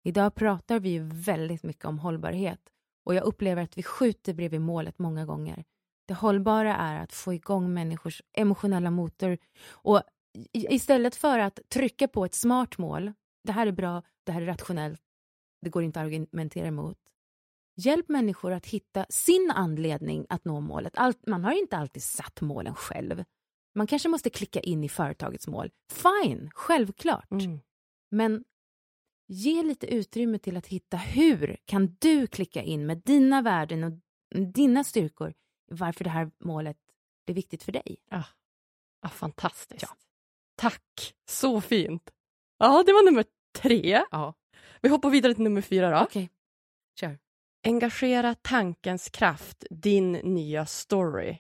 Idag pratar vi ju väldigt mycket om hållbarhet och jag upplever att vi skjuter bredvid målet många gånger. Det hållbara är att få igång människors emotionella motor och istället för att trycka på ett smart mål, det här är bra, det här är rationellt, det går inte att argumentera emot. Hjälp människor att hitta sin anledning att nå målet. Allt, man har inte alltid satt målen själv. Man kanske måste klicka in i företagets mål. Fine, självklart. Mm. Men ge lite utrymme till att hitta hur kan du klicka in med dina värden och dina styrkor varför det här målet är viktigt för dig. Ah, ah, fantastiskt. Ja. Tack, så fint. Ja, det var nummer tre. Ja. Vi hoppar vidare till nummer fyra då. Okej, kör. Engagera tankens kraft, din nya story.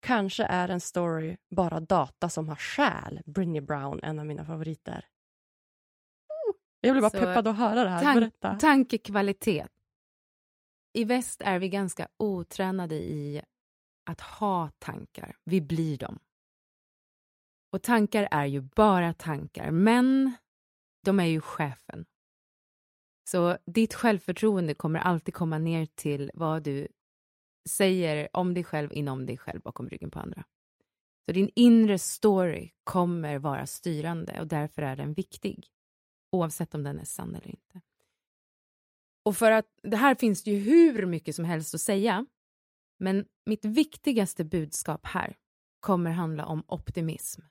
Kanske är en story bara data som har själ. Brinny Brown, en av mina favoriter. Jag blir bara Så, peppad att höra det här. Tank, Berätta. tankekvalitet. I väst är vi ganska otränade i att ha tankar. Vi blir dem. Och tankar är ju bara tankar, men de är ju chefen. Så ditt självförtroende kommer alltid komma ner till vad du säger om dig själv, inom dig själv, bakom ryggen på andra. Så din inre story kommer vara styrande och därför är den viktig. Oavsett om den är sann eller inte. Och för att det här finns det ju hur mycket som helst att säga. Men mitt viktigaste budskap här kommer handla om optimism.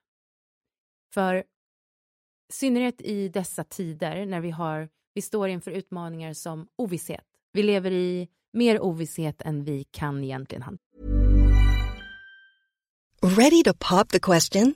För i synnerhet i dessa tider när vi har, vi står inför utmaningar som ovisshet. Vi lever i mer ovisshet än vi kan egentligen hantera. Ready to pop the question?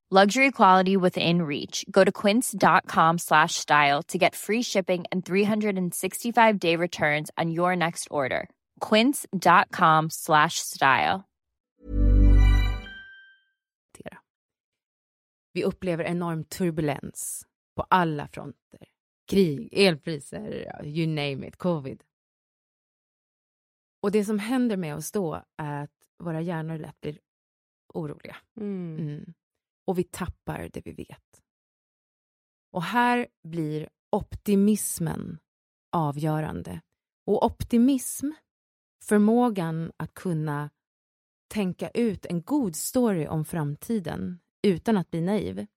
Luxury quality within reach. Go to quince.com slash style to get free shipping and 365 day returns on your next order. Quince.com slash style. Vi upplever enorm turbulens på alla fronter. Krig, elpriser, you name it, covid. Och det som händer med oss då är att våra hjärnor lätt blir oroliga. Mm. Mm. Och vi tappar det vi vet. Och här blir optimismen avgörande. Och optimism, förmågan att kunna tänka ut en god story om framtiden utan att bli naiv,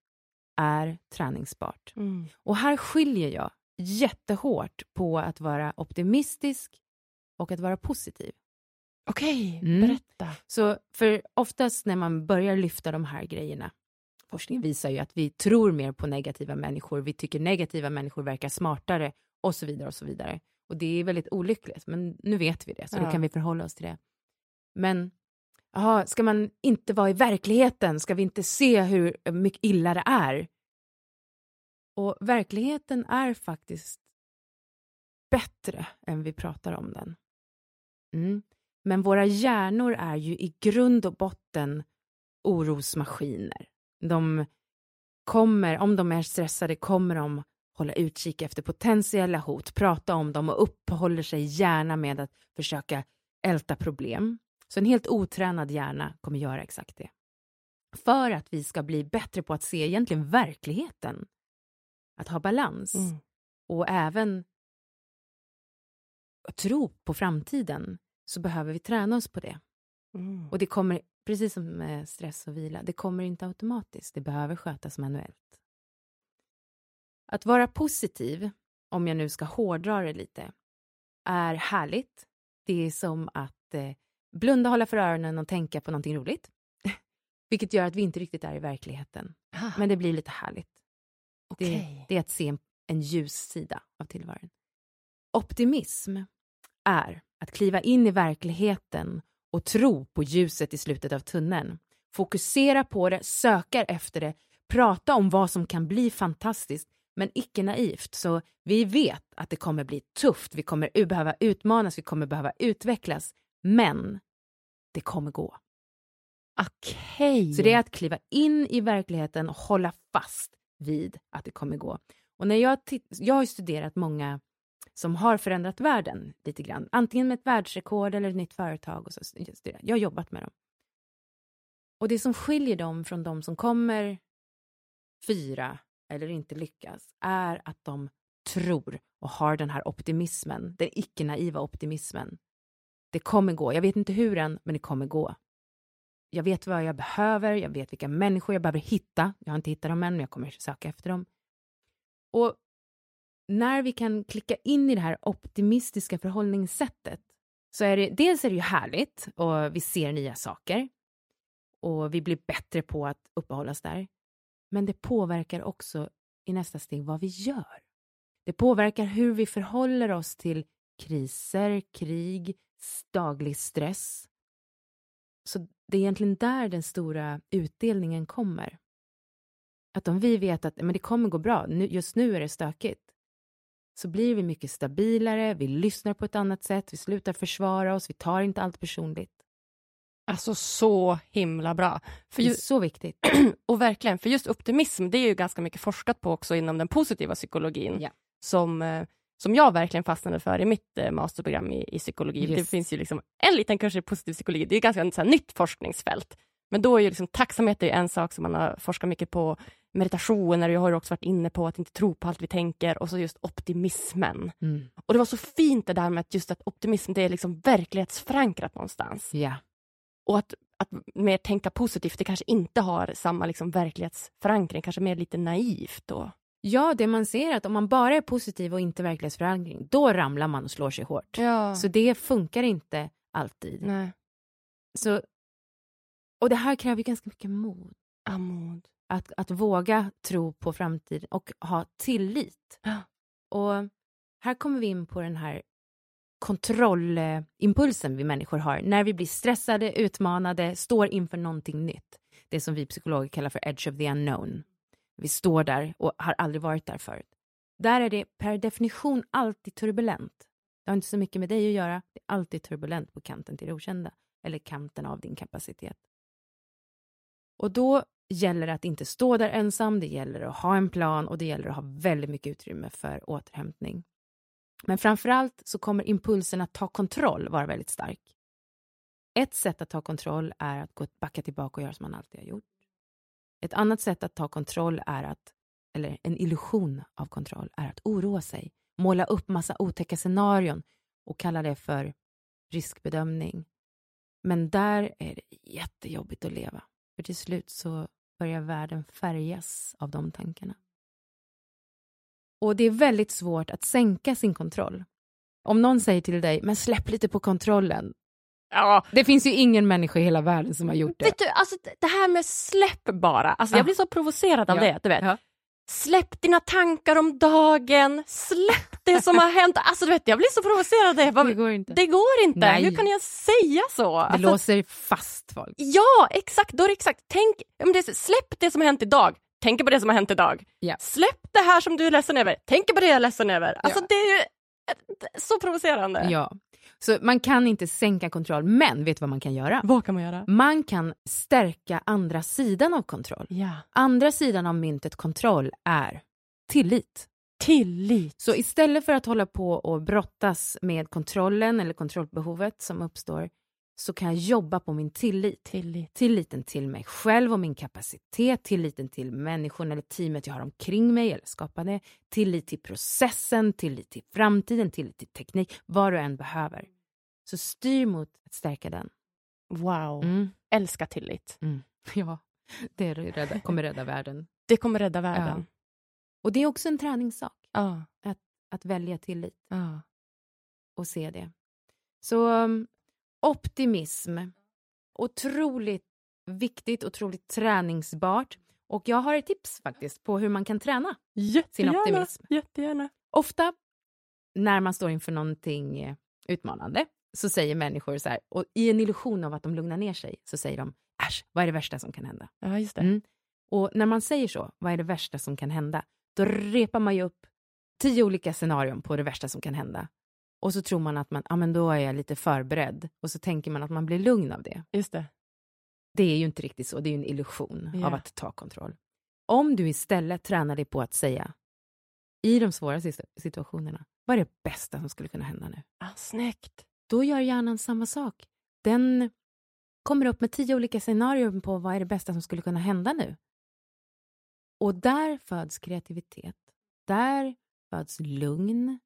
är träningsbart. Mm. Och här skiljer jag jättehårt på att vara optimistisk och att vara positiv. Okej, Mm. berätta. Så för oftast när man börjar lyfta de här grejerna, forskningen visar ju att vi tror mer på negativa människor, vi tycker negativa människor verkar smartare och så vidare och så vidare. Och det är väldigt olyckligt, men nu vet vi det, så Ja. då kan vi förhålla oss till det. Men aha, ska man inte vara i verkligheten? Ska vi inte se hur mycket illa det är? Och verkligheten är faktiskt bättre än vi pratar om den. Mm. Men våra hjärnor är ju i grund och botten orosmaskiner. De kommer, om de är stressade, kommer de hålla utkik efter potentiella hot, prata om dem och uppehåller sig gärna med att försöka älta problem. Så en helt otränad hjärna kommer göra exakt det. För att vi ska bli bättre på att se egentligen verkligheten, att ha balans Mm. och även tro på framtiden så behöver vi träna oss på det. Mm. Och det kommer, precis som med stress och vila, det kommer inte automatiskt. Det behöver skötas manuellt. Att vara positiv, om jag nu ska hårdra det lite, är härligt. Det är som att eh, blunda, hålla för öronen och tänka på någonting roligt. Vilket gör att vi inte riktigt är i verkligheten. Ah, Men det blir lite härligt. Det, okej. det är att se en, en ljus sida av tillvaron. Optimism är att kliva in i verkligheten och tro på ljuset i slutet av tunneln. Fokusera på det, söka efter det, prata om vad som kan bli fantastiskt, men icke naivt. Så vi vet att det kommer bli tufft, vi kommer behöva utmanas, vi kommer behöva utvecklas, men det kommer gå. Okej. Så det är att kliva in i verkligheten och hålla fast vid att det kommer gå. Och när jag, jag har studerat många som har förändrat världen lite grann, antingen med ett världsrekord eller ett nytt företag. Och så. Jag har jobbat med dem. Och det som skiljer dem från de som kommer fyra eller inte lyckas är att de tror och har den här optimismen, den icke-naiva optimismen. Det kommer gå. Jag vet inte hur än, men det kommer gå. Jag vet vad jag behöver, jag vet vilka människor jag behöver hitta. Jag har inte hittat dem än, men jag kommer söka efter dem. Och när vi kan klicka in i det här optimistiska förhållningssättet så är det dels är det ju härligt och vi ser nya saker och vi blir bättre på att uppehålla oss där. Men det påverkar också i nästa steg vad vi gör. Det påverkar hur vi förhåller oss till kriser, krig, daglig stress. Så det är egentligen där den stora utdelningen kommer. Att om vi vet att men det kommer gå bra, nu, just nu är det stökigt, så blir vi mycket stabilare, vi lyssnar på ett annat sätt, vi slutar försvara oss, vi tar inte allt personligt. Alltså så himla bra. För Det är ju, så viktigt. och verkligen, för just optimism, det är ju ganska mycket forskat på också inom den positiva psykologin. Ja. Som, eh, som jag verkligen fastnade för i mitt eh, masterprogram i, i psykologi. Det Yes. finns ju liksom en liten kurs i positiv psykologi, det är ganska ett nytt forskningsfält. Men då är ju liksom tacksamhet är en sak som man har forskat mycket på. Meditationer, jag har ju också varit inne på att inte tro på allt vi tänker och så just optimismen. Mm. Och det var så fint det där med att just att optimism, det är liksom verklighetsförankrat någonstans. Ja. Och att, att mer tänka positivt, det kanske inte har samma liksom verklighetsförankring, kanske mer lite naivt då. ja, det man ser är att om man bara är positiv och inte verklighetsförankring, då ramlar man och slår sig hårt. Ja. Så det funkar inte alltid. Nej. Så, och det här kräver ganska mycket mod. Amod. Att, att våga tro på framtiden och ha tillit. Och här kommer vi in på den här kontrollimpulsen vi människor har när vi blir stressade, utmanade, står inför någonting nytt. Det som vi psykologer kallar för edge of the unknown. Vi står där och har aldrig varit där förut. Där är det per definition alltid turbulent. Det har inte så mycket med dig att göra. Det är alltid turbulent på kanten till det okända eller kanten av din kapacitet. Och då gäller det att inte stå där ensam, det gäller att ha en plan och det gäller att ha väldigt mycket utrymme för återhämtning. Men framför allt så kommer impulsen att ta kontroll vara väldigt stark. Ett sätt att ta kontroll är att gå backa tillbaka och göra som man alltid har gjort. Ett annat sätt att ta kontroll är att, eller en illusion av kontroll, är att oroa sig, måla upp massa otäcka scenarion och kalla det för riskbedömning. Men där är det jättejobbigt att leva. För till slut så börjar världen färgas av de tankarna. Och det är väldigt svårt att sänka sin kontroll. Om någon säger till dig, men släpp lite på kontrollen. Ja. Det finns ju ingen människa i hela världen som har gjort det. Vet du, alltså, det här med släpp bara, alltså, ja. jag blir så provocerad av ja. det. Du vet. Ja. Släpp dina tankar om dagen, släpp det som har hänt. Alltså du vet, jag blir så provocerad. Det, det går inte. Det går inte. Nej. Hur kan jag säga så? Det alltså, låser fast folk. Ja, exakt. Då är exakt. Tänk, det, släpp det som har hänt idag. Tänk på det som har hänt idag. Ja. Släpp det här som du är ledsen över. Tänk på det jag är ledsen över. Alltså ja. det är ju så provocerande. Ja. Så man kan inte sänka kontroll, men vet du vad man kan göra? Vad kan man göra? Man kan stärka andra sidan av kontroll. Ja. Andra sidan av myntet kontroll är tillit. Tillit. Så istället för att hålla på och brottas med kontrollen eller kontrollbehovet som uppstår så kan jag jobba på min tillit. tillit. Tilliten till mig själv och min kapacitet, tilliten till människorna eller teamet jag har omkring mig eller skapade, tillit till processen, tillit till framtiden, tillit till teknik, vad du än behöver. Så styr mot att stärka den. Wow. Mm. Älska tillit. Mm. Ja, det rädda, kommer rädda världen. Det kommer rädda världen. Ja. Och det är också en träningssak. Ja. Att, att välja tillit. Ja. Och se det. Så um, optimism. Otroligt viktigt, otroligt träningsbart. Och jag har ett tips faktiskt på hur man kan träna jättegärna, sin optimism. Jättegärna. Ofta när man står inför någonting eh, utmanande så säger människor så här, och i en illusion av att de lugnar ner sig, så säger de äsch, vad är det värsta som kan hända? Ja, just det. Mm. Och när man säger så, vad är det värsta som kan hända? Då repar man ju upp tio olika scenarion på det värsta som kan hända. Och så tror man att man, ja men då är jag lite förberedd. Och så tänker man att man blir lugn av det. Just det. Det är ju inte riktigt så, det är ju en illusion yeah. av att ta kontroll. Om du istället tränar dig på att säga, i de svåra situationerna, vad är det bästa som skulle kunna hända nu? Ah, snyggt. Då gör hjärnan samma sak. Den kommer upp med tio olika scenarier på vad är det bästa som skulle kunna hända nu. Och där föds kreativitet. Där föds lugn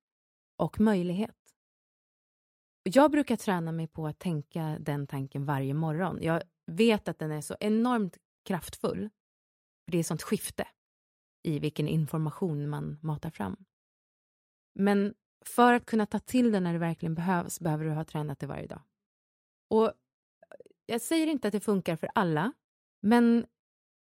och möjlighet. Jag brukar träna mig på att tänka den tanken varje morgon. Jag vet att den är så enormt kraftfull. För Det är sånt skifte i vilken information man matar fram. Men för att kunna ta till den när det verkligen behövs behöver du ha tränat det varje dag. Och Jag säger inte att det funkar för alla, men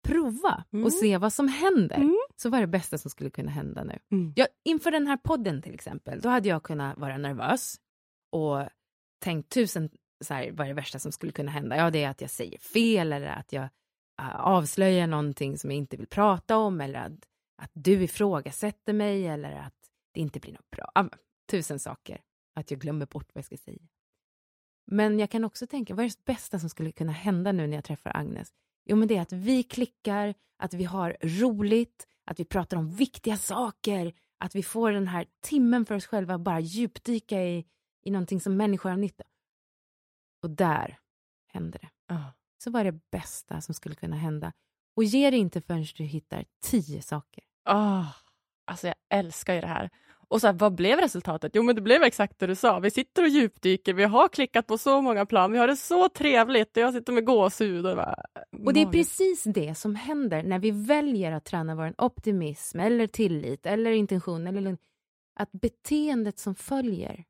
prova mm. och se vad som händer. Mm. Så vad är det bästa som skulle kunna hända nu? Mm. Jag, inför den här podden till exempel, då hade jag kunnat vara nervös och tänkt tusen, så här, vad är det värsta som skulle kunna hända? Ja, det är att jag säger fel eller att jag uh, avslöjar någonting som jag inte vill prata om eller att, att du ifrågasätter mig eller att det inte blir något bra. Uh, tusen saker. Att jag glömmer bort vad jag ska säga. Men jag kan också tänka, vad är det bästa som skulle kunna hända nu när jag träffar Agnes? Jo, men det är att vi klickar, att vi har roligt, att vi pratar om viktiga saker, att vi får den här timmen för oss själva att bara djupdyka i, i någonting som människor har nytta Och där händer det. Oh. Så vad är det bästa som skulle kunna hända? Och ge det inte förrän du hittar tio saker. Oh, alltså jag älskar ju det här. Och så här, vad blev resultatet? Jo, men det blev exakt det du sa. Vi sitter och djupdyker, vi har klickat på så många plan, vi har det så trevligt och jag sitter med gåshud. Och, bara, och det är precis det som händer när vi väljer att träna vår optimism eller tillit eller intention eller att beteendet som följer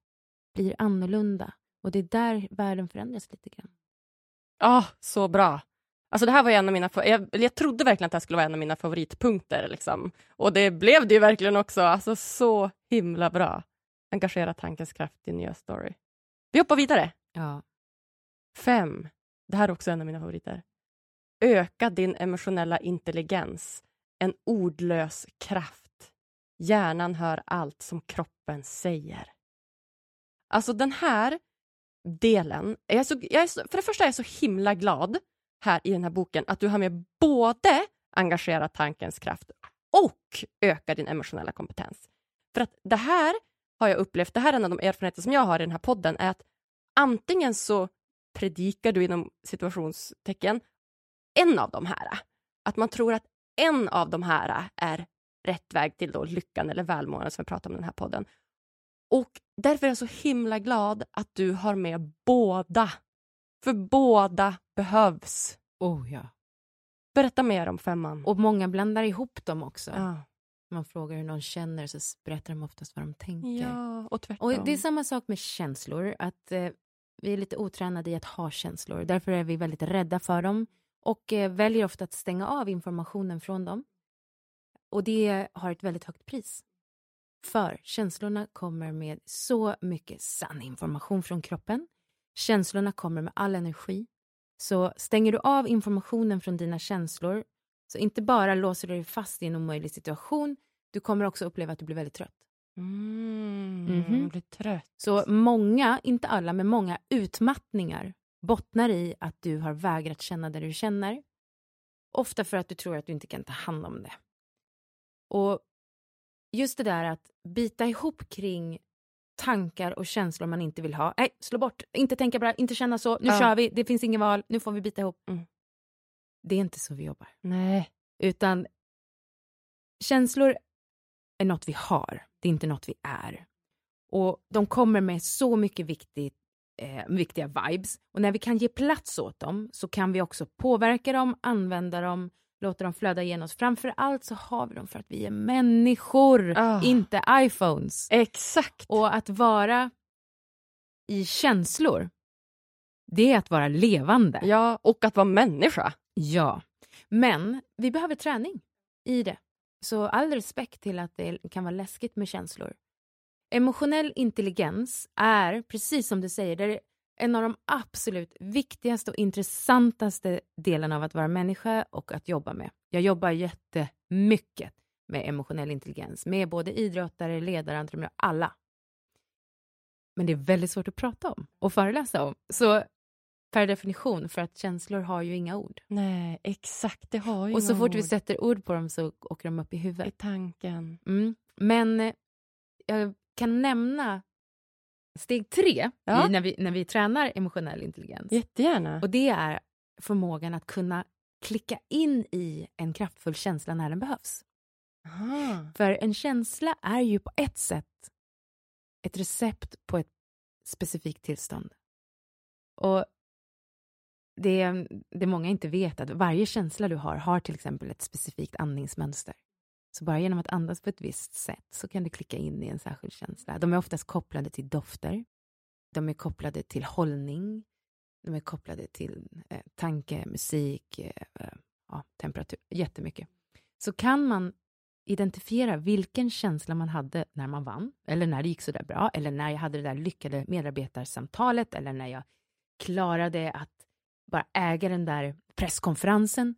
blir annorlunda och det är där världen förändras lite grann. Ja, oh, så bra. Alltså det här var en av mina, jag, jag trodde verkligen att det här skulle vara en av mina favoritpunkter. Liksom. Och det blev det ju verkligen också. Alltså så himla bra. Engagera tankens kraft i nya story. Vi hoppar vidare. Ja. Fem. Det här är också en av mina favoriter. Öka din emotionella intelligens. En ordlös kraft. Hjärnan hör allt som kroppen säger. Alltså den här delen, jag är så, jag är så, för det första är jag så himla glad här i den här boken att du har med både engagera tankens kraft och öka din emotionella kompetens. För att det här har jag upplevt, det här är en av de erfarenheter som jag har i den här podden, är att antingen så predikar du inom situationstecken en av de här. Att man tror att en av de här är rätt väg till då lyckan eller välmåendet som vi pratar om i den här podden. Och därför är jag så himla glad att du har med båda. För båda behövs. Oh ja. Berätta mer om femman. Och många blandar ihop dem också. ja. Man frågar hur någon känner så berättar de oftast vad de tänker. ja, och tvärtom. Och det är samma sak med känslor, att eh, vi är lite otränade i att ha känslor. Därför är vi väldigt rädda för dem och eh, väljer ofta att stänga av informationen från dem. Och det har ett väldigt högt pris. För känslorna kommer med så mycket sann information från kroppen. Känslorna kommer med all energi. Så stänger du av informationen från dina känslor så inte bara låser du dig fast i en omöjlig situation, du kommer också uppleva att du blir väldigt trött. Mm, Mhm. jag blir trött. Så många, inte alla, men många utmattningar bottnar i att du har vägrat känna det du känner. Ofta för att du tror att du inte kan ta hand om det. Och just det där att bita ihop kring tankar och känslor man inte vill ha. Nej, slå bort, inte tänka bra, inte känna så, nu Ja. kör vi, det finns ingen val, nu får vi bita ihop. Mm. Det är inte så vi jobbar. Nej. Utan känslor är något vi har, det är inte något vi är. Och de kommer med så mycket viktigt, eh, viktiga vibes. Och när vi kan ge plats åt dem så kan vi också påverka dem, använda dem, låta dem flöda igenom oss. Framför allt så har vi dem för att vi är människor, Ah. inte iPhones. Exakt. Och att vara i känslor, det är att vara levande. Ja, och att vara människa. Ja, men vi behöver träning i det. Så all respekt till att det kan vara läskigt med känslor. Emotionell intelligens är, precis som du säger, det en av de absolut viktigaste och intressantaste delarna av att vara människa och att jobba med. Jag jobbar jättemycket med emotionell intelligens, med både idrottare, ledare, entreprenörer, alla. Men det är väldigt svårt att prata om och föreläsa om. Så per definition, för att känslor har ju inga ord. Nej, exakt. Det har ju Och så fort vi ord sätter ord på dem så åker de upp i i huvudet. tanken. Mm. Men eh, jag kan nämna steg tre Ja. i, när, vi, när vi tränar emotionell intelligens. Jättegärna. Och det är förmågan att kunna klicka in i en kraftfull känsla när den behövs. Aha. För en känsla är ju på ett sätt ett recept på ett specifikt tillstånd. Och det, det många inte vet att varje känsla du har har till exempel ett specifikt andningsmönster. Så bara genom att andas på ett visst sätt så kan du klicka in i en särskild känsla. De är oftast kopplade till dofter. De är kopplade till hållning. De är kopplade till eh, tanke, musik, eh, eh, ja, temperatur, jättemycket. Så kan man identifiera vilken känsla man hade när man vann, eller när det gick så där bra, eller när jag hade det där lyckade medarbetarsamtalet, eller när jag klarade att bara äga den där presskonferensen.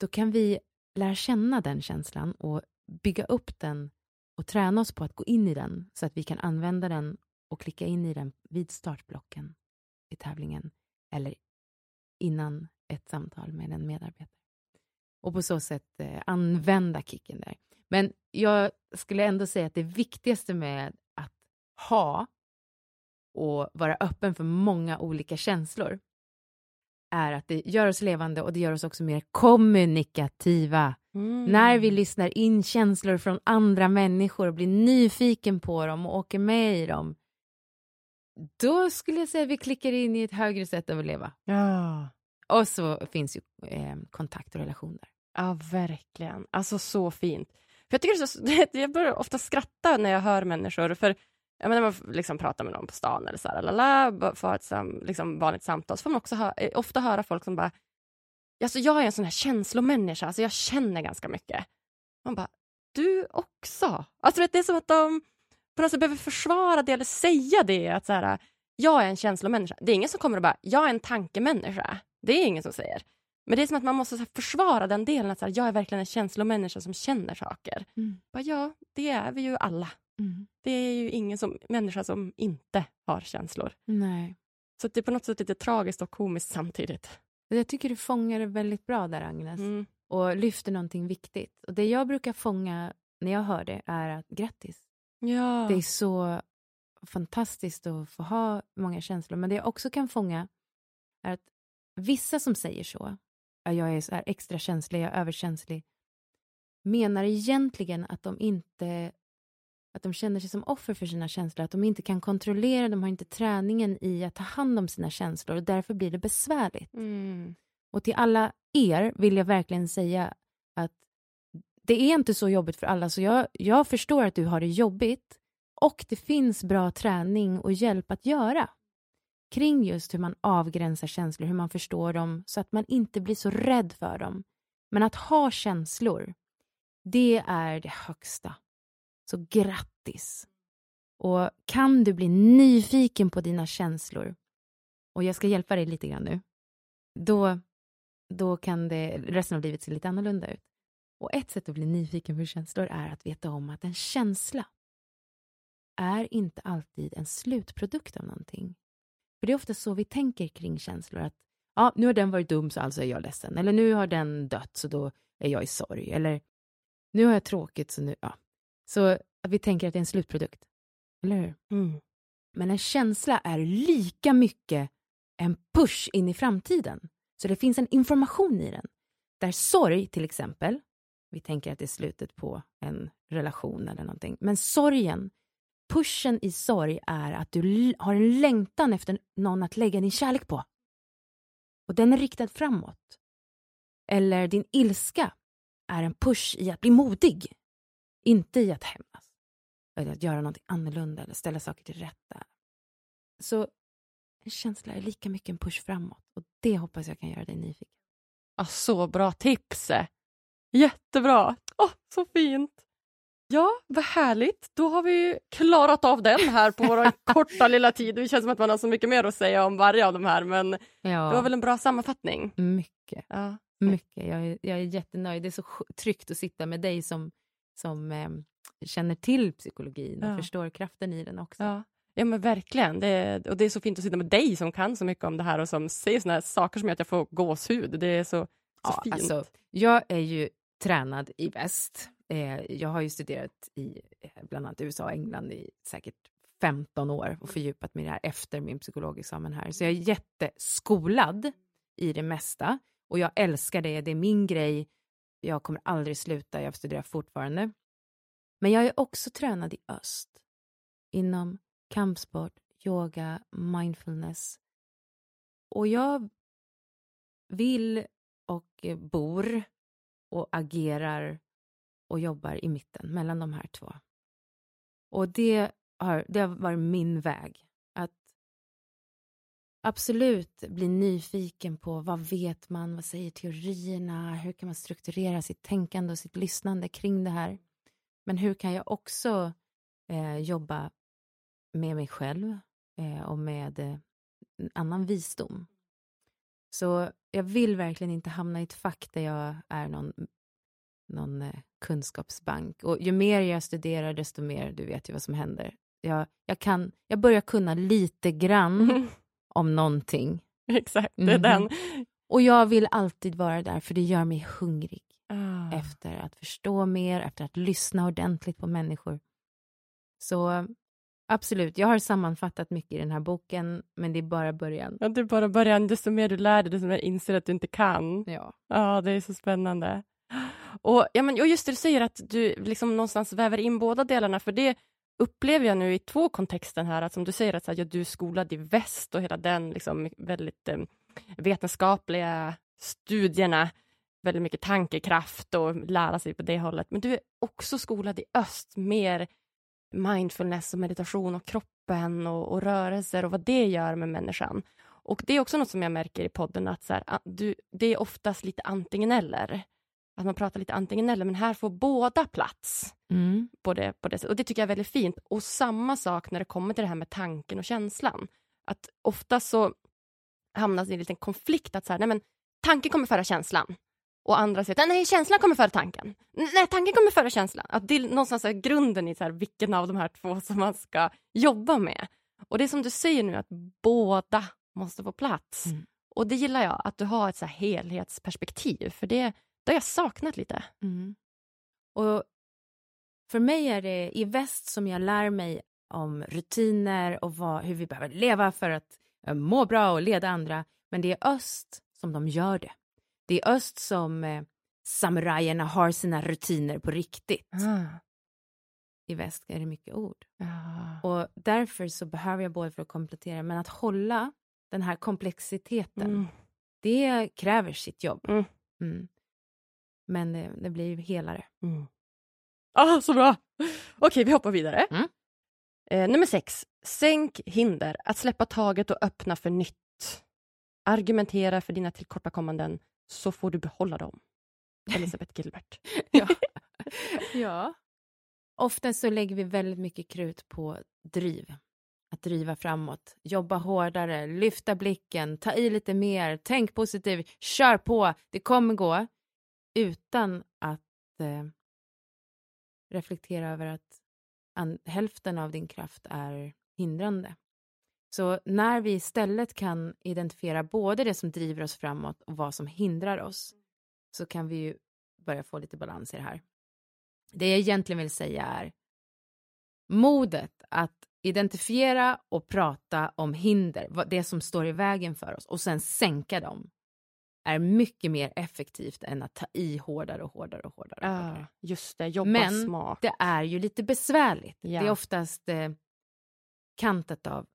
Då kan vi lära känna den känslan och bygga upp den och träna oss på att gå in i den så att vi kan använda den och klicka in i den vid startblocken i tävlingen eller innan ett samtal med en medarbetare. Och på så sätt eh, använda kicken där. Men jag skulle ändå säga att det viktigaste med att ha och vara öppen för många olika känslor är att det gör oss levande och det gör oss också mer kommunikativa. Mm. När vi lyssnar in känslor från andra människor och blir nyfiken på dem och åker med i dem, då skulle jag säga att vi klickar in i ett högre sätt att leva. Ja. Och så finns ju eh, kontakt och relationer. ja, verkligen. Alltså så fint. För jag, tycker så, jag börjar ofta skratta när jag hör människor. För jag menar, man liksom pratar med någon på stan eller så här, lalala, för ett sam, liksom vanligt samtal, så får man också hö, eh, ofta höra folk som bara, alltså jag är en sån här känslomänniska, alltså jag känner ganska mycket. Man bara, du också? Alltså det är som att de på något sätt behöver försvara det eller säga det, att så här, jag är en känslomänniska. Det är ingen som kommer och bara, jag är en tankemänniska. Det är ingen som säger. Men det är som att man måste så försvara den delen, att så här, jag är verkligen en känslomänniska som känner saker. Mm. Bara, ja, det är vi ju alla. Det är ju ingen som, människa som inte har känslor. Nej. Så det är på något sätt lite tragiskt och komiskt samtidigt. Jag tycker du fångar det väldigt bra där, Agnes. Mm. Och lyfter någonting viktigt. Och det jag brukar fånga när jag hör det är att grattis. Ja. Det är så fantastiskt att få ha många känslor. Men det jag också kan fånga är att vissa som säger så jag är så extra känslig, jag är överkänslig, menar egentligen att de inte att de känner sig som offer för sina känslor, att de inte kan kontrollera, de har inte träningen i att ta hand om sina känslor och därför blir det besvärligt. Mm. Och till alla er vill jag verkligen säga att det är inte så jobbigt för alla, så jag, jag förstår att du har det jobbigt och det finns bra träning och hjälp att göra kring just hur man avgränsar känslor, hur man förstår dem så att man inte blir så rädd för dem. Men att ha känslor, det är det högsta. Så grattis! Och kan du bli nyfiken på dina känslor, och jag ska hjälpa dig lite grann nu, då, då kan det, resten av livet se lite annorlunda ut. Och ett sätt att bli nyfiken på känslor är att veta om att en känsla är inte alltid en slutprodukt av någonting. För det är ofta så vi tänker kring känslor, att ja, nu har den varit dum så alltså är jag ledsen, eller nu har den dött så då är jag i sorg, eller nu har jag tråkigt så nu, ja. Så att vi tänker att det är en slutprodukt, eller hur? Mm. Men en känsla är lika mycket en push in i framtiden. Så det finns en information i den. Där sorg till exempel, vi tänker att det är slutet på en relation eller någonting, men sorgen, pushen i sorg är att du har en längtan efter någon att lägga din kärlek på. Och den är riktad framåt. Eller din ilska är en push i att bli modig, inte i att hämnas. Eller att göra någonting annorlunda eller ställa saker till rätta. Så en känsla är lika mycket en push framåt och det hoppas jag kan göra dig nyfiken. Ja, så bra tips! Jättebra! Åh, så fint! Ja, vad härligt. Då har vi klarat av den här på vår korta lilla tid. Det känns som att man har så mycket mer att säga om varje av de här, men Ja, det var väl en bra sammanfattning? mycket. Ja. Mycket. Jag är, jag är jättenöjd. Det är så tryggt att sitta med dig som, som eh, känner till psykologin och Ja. förstår kraften i den också. Ja. ja, men verkligen. Det, och det är så fint att sitta med dig som kan så mycket om det här och som säger såna här saker som gör att jag får gåshud. Det är så, så Ja, fint. alltså, jag är ju tränad i väst. Eh, jag har ju studerat i eh, bland annat USA och England i säkert 15 år och fördjupat mig i det här efter min psykologexamen här. Så jag är jätteskolad i det mesta och jag älskar det. Det är min grej. Jag kommer aldrig sluta. Jag studerar fortfarande. Men jag är också tränad i öst inom kampsport, yoga, mindfulness. Och jag vill och bor och agerar och jobbar i mitten mellan de här två. Och det har, det har varit min väg. Absolut bli nyfiken på vad vet man, vad säger teorierna, hur kan man strukturera sitt tänkande och sitt lyssnande kring det här. Men hur kan jag också eh, jobba med mig själv eh, och med eh, annan visdom. Så jag vill verkligen inte hamna i ett fack där jag är någon, någon eh, kunskapsbank. Och ju mer jag studerar, desto mer, du vet ju vad som händer. Jag, jag, kan, jag börjar kunna lite grann om någonting. Exakt, det är Mhm. den. Och jag vill alltid vara där, för det gör mig hungrig Ah. efter att förstå mer, efter att lyssna ordentligt på människor. Så absolut, jag har sammanfattat mycket i den här boken, men det är bara början. Ja, det är bara början. Desto mer du lär dig, desto mer inser att du inte kan. Ja. Ja, det är så spännande. Och, ja, men, och just det, du säger att du liksom någonstans väver in båda delarna, för det upplever jag nu i två kontexter här, att som du säger att så här, ja, du är skolad i väst och hela den liksom, väldigt eh, vetenskapliga studierna, väldigt mycket tankekraft och lära sig på det hållet, men du är också skolad i öst, mer mindfulness och meditation och kroppen och, och rörelser och vad det gör med människan. Och det är också något som jag märker i podden, att så här, du, det är oftast lite antingen eller. Att man pratar lite antingen eller, men här får båda plats. Mm. På det, på det, och det tycker jag är väldigt fint. Och samma sak när det kommer till det här med tanken och känslan. Att ofta så hamnar det i en liten konflikt att så här, nej men tanken kommer före känslan. Och andra säger att nej, känslan kommer före tanken. Nej, tanken kommer före känslan. Att det är någonstans är grunden i så här, vilken av de här två som man ska jobba med. Och det är som du säger nu, att båda måste få plats. Mm. Och det gillar jag, att du har ett så helhetsperspektiv. För det, det har jag saknat lite. Mm. Och för mig är det i väst som jag lär mig om rutiner och vad, hur vi behöver leva för att eh, må bra och leda andra. Men det är öst som de gör det. Det är öst som eh, samurajerna har sina rutiner på riktigt. Ah. I väst är det mycket ord. Ja. Och därför så behöver jag både för att komplettera, men att hålla den här komplexiteten, Mm. det kräver sitt jobb. Mm. Men det, det blir helare. Mm. Ah, så bra! Okej, vi hoppar vidare. Mm. Eh, nummer sex. Sänk hinder. Att släppa taget och öppna för nytt. Argumentera för dina tillkortakommanden så får du behålla dem. Elisabeth Gilbert. Ja. ja. Ofta så lägger vi väldigt mycket krut på driv. Att driva framåt, jobba hårdare, lyfta blicken, ta i lite mer, tänk positivt, kör på, det kommer gå. Utan att eh, reflektera över att an- hälften av din kraft är hindrande. Så när vi istället kan identifiera både det som driver oss framåt och vad som hindrar oss så kan vi ju börja få lite balans i det här. Det jag egentligen vill säga är modet att identifiera och prata om hinder, det som står i vägen för oss och sen sänka dem är mycket mer effektivt än att ta i hårdare och hårdare och hårdare. Och Ah, hårdare. just det, jobba Men smart. det är ju lite besvärligt. Ja. Det är oftast eh, kantat av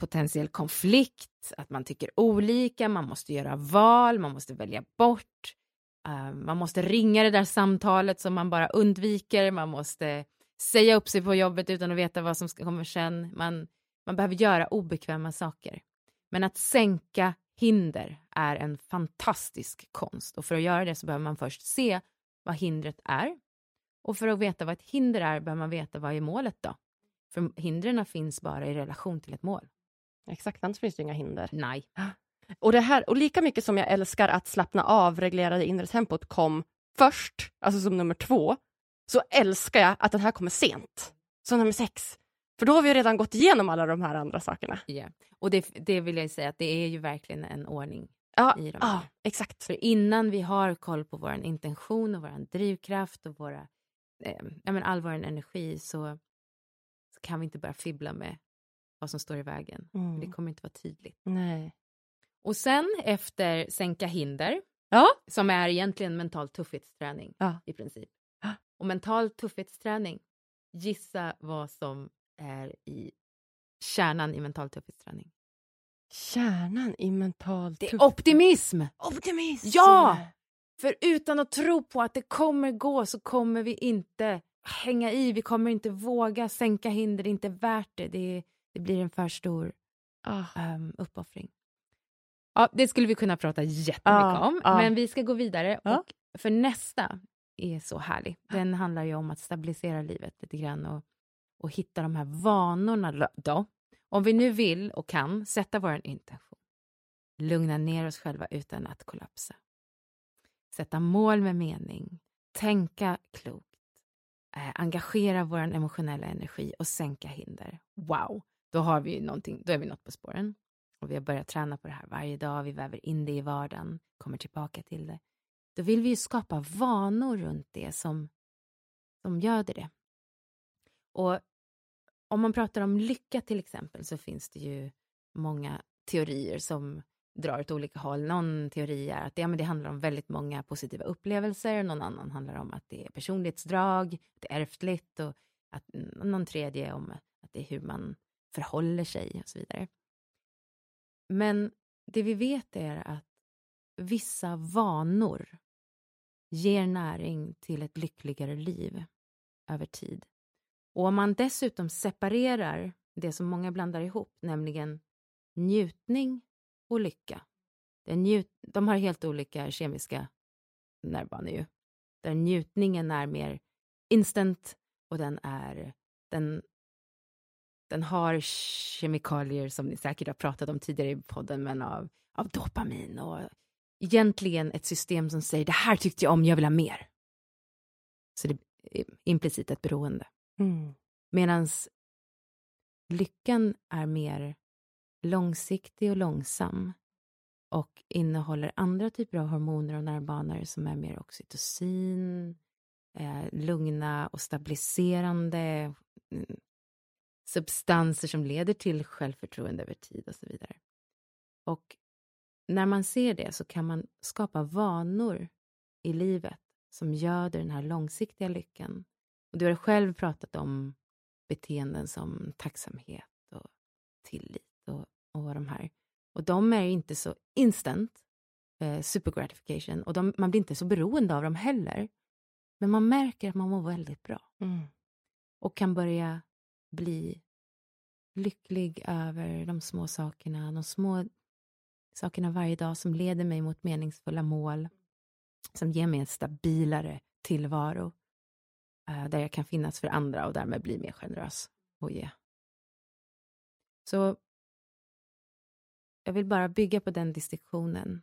potentiell konflikt, att man tycker olika, man måste göra val, man måste välja bort, eh, man måste ringa det där samtalet som man bara undviker, man måste säga upp sig på jobbet utan att veta vad som komma sen. Man, man behöver göra obekväma saker. Men att sänka hinder är en fantastisk konst och för att göra det så behöver man först se vad hindret är. Och för att veta vad ett hinder är behöver man veta vad är målet då? För hindren finns bara i relation till ett mål. Exakt, annars finns det inga hinder. Nej. Och, det här, och lika mycket som jag älskar att slappna av, reglera det inre tempot kom först, alltså som nummer två, så älskar jag att den här kommer sent, som nummer sex. För då har vi redan gått igenom alla de här andra sakerna. Ja. Och det, det vill jag säga att det är ju verkligen en ordning Ja, i de ja här. exakt. För innan vi har koll på vår intention och vår drivkraft och våra, eh, ja, men all vår energi så, så kan vi inte börja fibbla med vad som står i vägen. Mm. Det kommer inte vara tydligt. Nej. Och sen efter sänka hinder, Ja. som är egentligen mental tuffhetsträning Ja. i princip. Ja. Och mental tuffhetsträning, gissa vad som är i kärnan i mental tuffhetsträning. Kärnan i mental Det tuff- är optimism! optimism! Ja! För utan att tro på att det kommer gå så kommer vi inte hänga i, vi kommer inte våga sänka hinder, det är inte värt det. Det, det blir en för stor Ah. um, uppoffring. Ja, det skulle vi kunna prata jättemycket Ja, om, ja. men vi ska gå vidare. Ja. Och för nästa är så härlig. Den handlar ju om att stabilisera livet lite grann och, och hitta de här vanorna då. Om vi nu vill och kan sätta vår intention, lugna ner oss själva utan att kollapsa. Sätta mål med mening, tänka klokt, eh, engagera vår emotionella energi och sänka hinder. Wow, då har vi ju någonting, då är vi något på spåren. Och vi har börjat träna på det här varje dag, vi väver in det i vardagen, kommer tillbaka till det. Då vill vi ju skapa vanor runt det som, som göder det. Och om man pratar om lycka till exempel så finns det ju många teorier som drar åt olika håll. Någon teori är att det, ja, men det handlar om väldigt många positiva upplevelser, någon annan handlar om att det är personlighetsdrag, det är ärftligt och att, någon tredje om att det är hur man förhåller sig och så vidare. Men det vi vet är att vissa vanor ger näring till ett lyckligare liv över tid. Och om man dessutom separerar det som många blandar ihop, nämligen njutning och lycka. Det njut, de har helt olika kemiska nervbanor ju. Där njutningen är mer instant och den är den, den har kemikalier som ni säkert har pratat om tidigare i podden, men av, av dopamin och egentligen ett system som säger det här tyckte jag om, jag vill ha mer. Så det är implicit ett beroende. Mm. Medan lyckan är mer långsiktig och långsam och innehåller andra typer av hormoner och nervbanor som är mer oxytocin, eh, lugna och stabiliserande mm, substanser som leder till självförtroende över tid och så vidare. Och när man ser det så kan man skapa vanor i livet som göder den här långsiktiga lyckan. Och du har själv pratat om beteenden som tacksamhet och tillit och, och de här. Och de är inte så instant, eh, super gratification, och de, man blir inte så beroende av dem heller. Men man märker att man mår väldigt bra. Mm. Och kan börja bli lycklig över de små sakerna, de små sakerna varje dag som leder mig mot meningsfulla mål, som ger mig en stabilare tillvaro, där jag kan finnas för andra och därmed bli mer generös och ge. Så jag vill bara bygga på den distinktionen.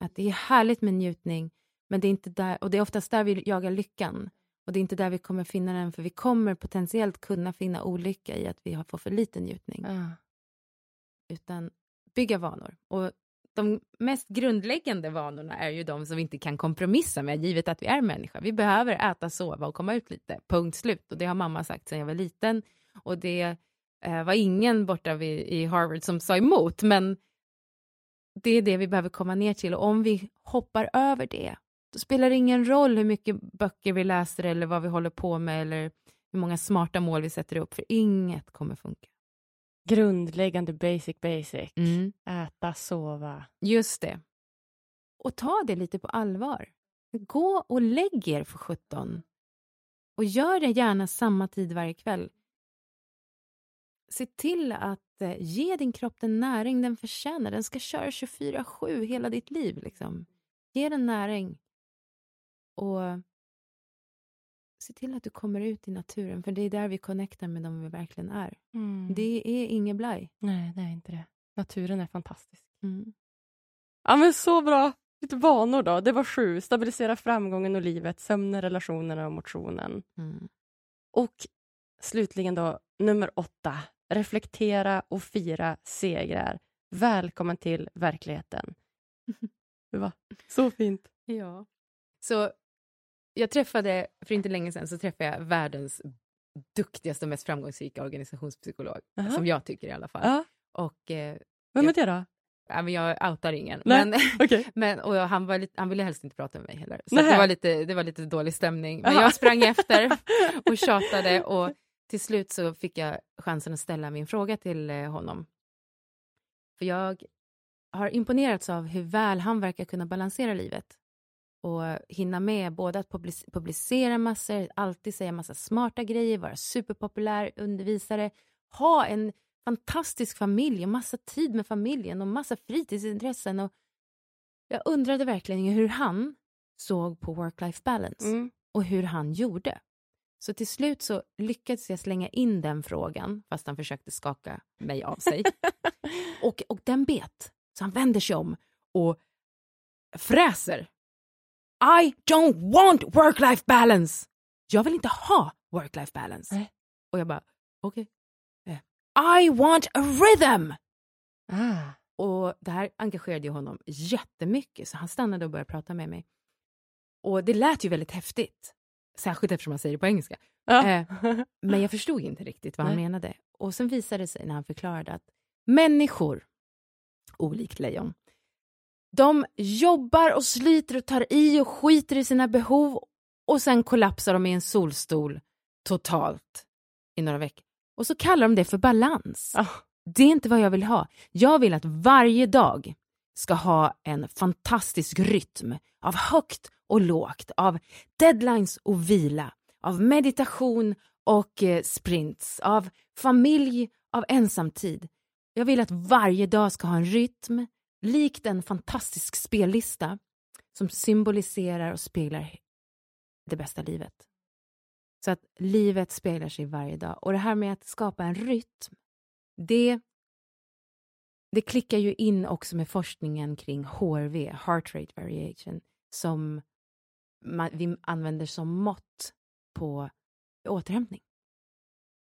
Att det är härligt med njutning, men det är inte där, och det är oftast där vi jagar lyckan. Och det är inte där vi kommer finna den, för vi kommer potentiellt kunna finna olycka i att vi har fått för lite njutning. Ja. Utan bygga vanor. Och de mest grundläggande vanorna är ju de som vi inte kan kompromissa med, givet att vi är människa. Vi behöver äta, sova och komma ut lite, punkt slut. Och det har mamma sagt sedan jag var liten. Och det eh, var ingen borta vid, i Harvard som sa emot, men det är det vi behöver komma ner till. Och om vi hoppar över det, då spelar det ingen roll hur mycket böcker vi läser eller vad vi håller på med eller hur många smarta mål vi sätter upp, för inget kommer funka. Grundläggande basic basic. Mm. Äta, sova. Just det. Och ta det lite på allvar. Gå och lägg er för 17. Och gör det gärna samma tid varje kväll. Se till att eh, ge din kropp den näring den förtjänar. Den ska köra 24-7 hela ditt liv. Liksom. Ge den näring. Och se till att du kommer ut i naturen, för det är där vi connectar med dem vi verkligen är. Mm. Det är inget blaj. Nej, det är inte det. Naturen är fantastisk. Mm. Ja, men så bra. Lite vanor då. Det var sju. Stabilisera framgången och livet, sömnen, relationerna och motionen. Mm. Och slutligen då, nummer åtta. Reflektera och fira segrar. Välkommen till verkligheten. Var så fint. Ja. Så jag träffade, för inte länge sedan, så träffade jag världens duktigaste och mest framgångsrika organisationspsykolog, Aha. som jag tycker i alla fall. Ja. Och eh, Vem är det då? ja, men jag outar ingen. Nej, Men, Okej. men, och han, var lite, han ville helst inte prata med mig heller. Så det, var lite, det var lite dålig stämning. Men Aha. jag sprang efter och tjatade och till slut så fick jag chansen att ställa min fråga till eh, honom. För jag har imponerats av hur väl han verkar kunna balansera livet och hinna med både att public- publicera massor, alltid säga massa smarta grejer, vara superpopulär undervisare, ha en fantastisk familj och massa tid med familjen och massa fritidsintressen. Och jag undrade verkligen hur han såg på work-life balance Mm. och hur han gjorde. Så till slut så lyckades jag slänga in den frågan, fast han försökte skaka mig av sig. och, och den bet. Så han vänder sig om och fräser. I don't want work-life balance! Jag vill inte ha work-life balance. Nej. Och jag bara, okej. Eh, I want a rhythm! Ah. Och det här engagerade ju honom jättemycket, så han stannade och började prata med mig. Och det lät ju väldigt häftigt, särskilt eftersom han säger det på engelska. Ja. Eh, Men jag förstod inte riktigt vad han Nej. menade. Och sen visade det sig när han förklarade att människor, olikt lejon, de jobbar och sliter och tar i och skiter i sina behov och sen kollapsar de i en solstol totalt i några veckor. Och så kallar de det för balans. Ah. Det är inte vad jag vill ha. Jag vill att varje dag ska ha en fantastisk rytm av högt och lågt, av deadlines och vila, av meditation och eh, sprints, av familj, av ensamtid. Jag vill att varje dag ska ha en rytm, likt en fantastisk spellista som symboliserar och speglar det bästa livet. Så att livet speglar sig varje dag. Och det här med att skapa en rytm, det, det klickar ju in också med forskningen kring HRV, heart rate variation, som man, vi använder som mått på återhämtning.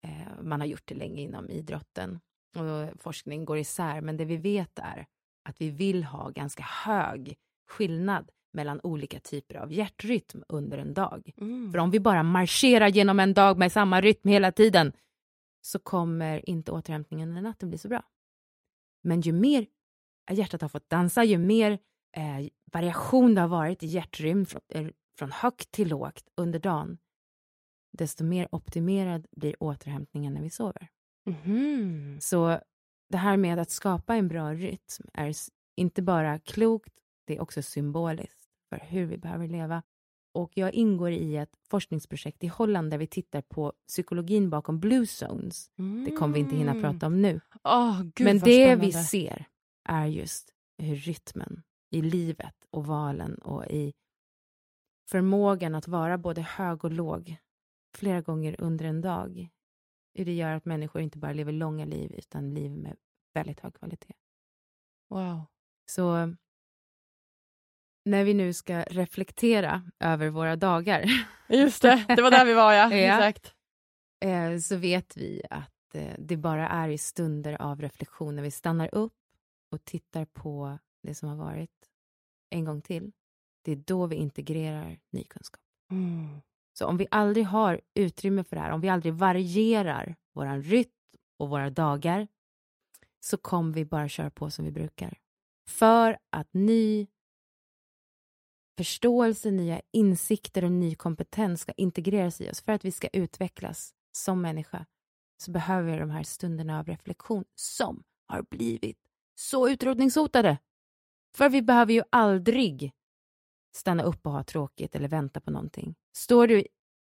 Eh, man har gjort det länge inom idrotten och forskning går isär, men det vi vet är att vi vill ha ganska hög skillnad mellan olika typer av hjärtrytm under en dag. Mm. För om vi bara marscherar genom en dag med samma rytm hela tiden så kommer inte återhämtningen under natten bli så bra. Men ju mer hjärtat har fått dansa, ju mer eh, variation det har varit i hjärtrymd från, eh, från högt till lågt under dagen, desto mer optimerad blir återhämtningen när vi sover. Mhm. Så det här med att skapa en bra rytm är inte bara klokt, det är också symboliskt för hur vi behöver leva. Och jag ingår i ett forskningsprojekt i Holland där vi tittar på psykologin bakom blue zones. Det kommer vi inte hinna Mm. prata om nu. Åh, gud, Men det vi ser är just hur rytmen i livet och valen och i förmågan att vara både hög och låg flera gånger under en dag. Hur det gör att människor inte bara lever långa liv utan liv med väldigt hög kvalitet. Wow. Så när vi nu ska reflektera över våra dagar Just det, det var där vi var ja. Ja. Exakt. eh, så vet vi att eh, det bara är i stunder av reflektion när vi stannar upp och tittar på det som har varit en gång till. Det är då vi integrerar ny kunskap. Mm. Så om vi aldrig har utrymme för det här, om vi aldrig varierar vår rytm och våra dagar, så kommer vi bara köra på som vi brukar. För att ny förståelse, nya insikter och ny kompetens ska integreras i oss, för att vi ska utvecklas som människa, så behöver vi de här stunderna av reflektion som har blivit så utrotningshotade. För vi behöver ju aldrig stanna upp och ha tråkigt eller vänta på någonting. Står du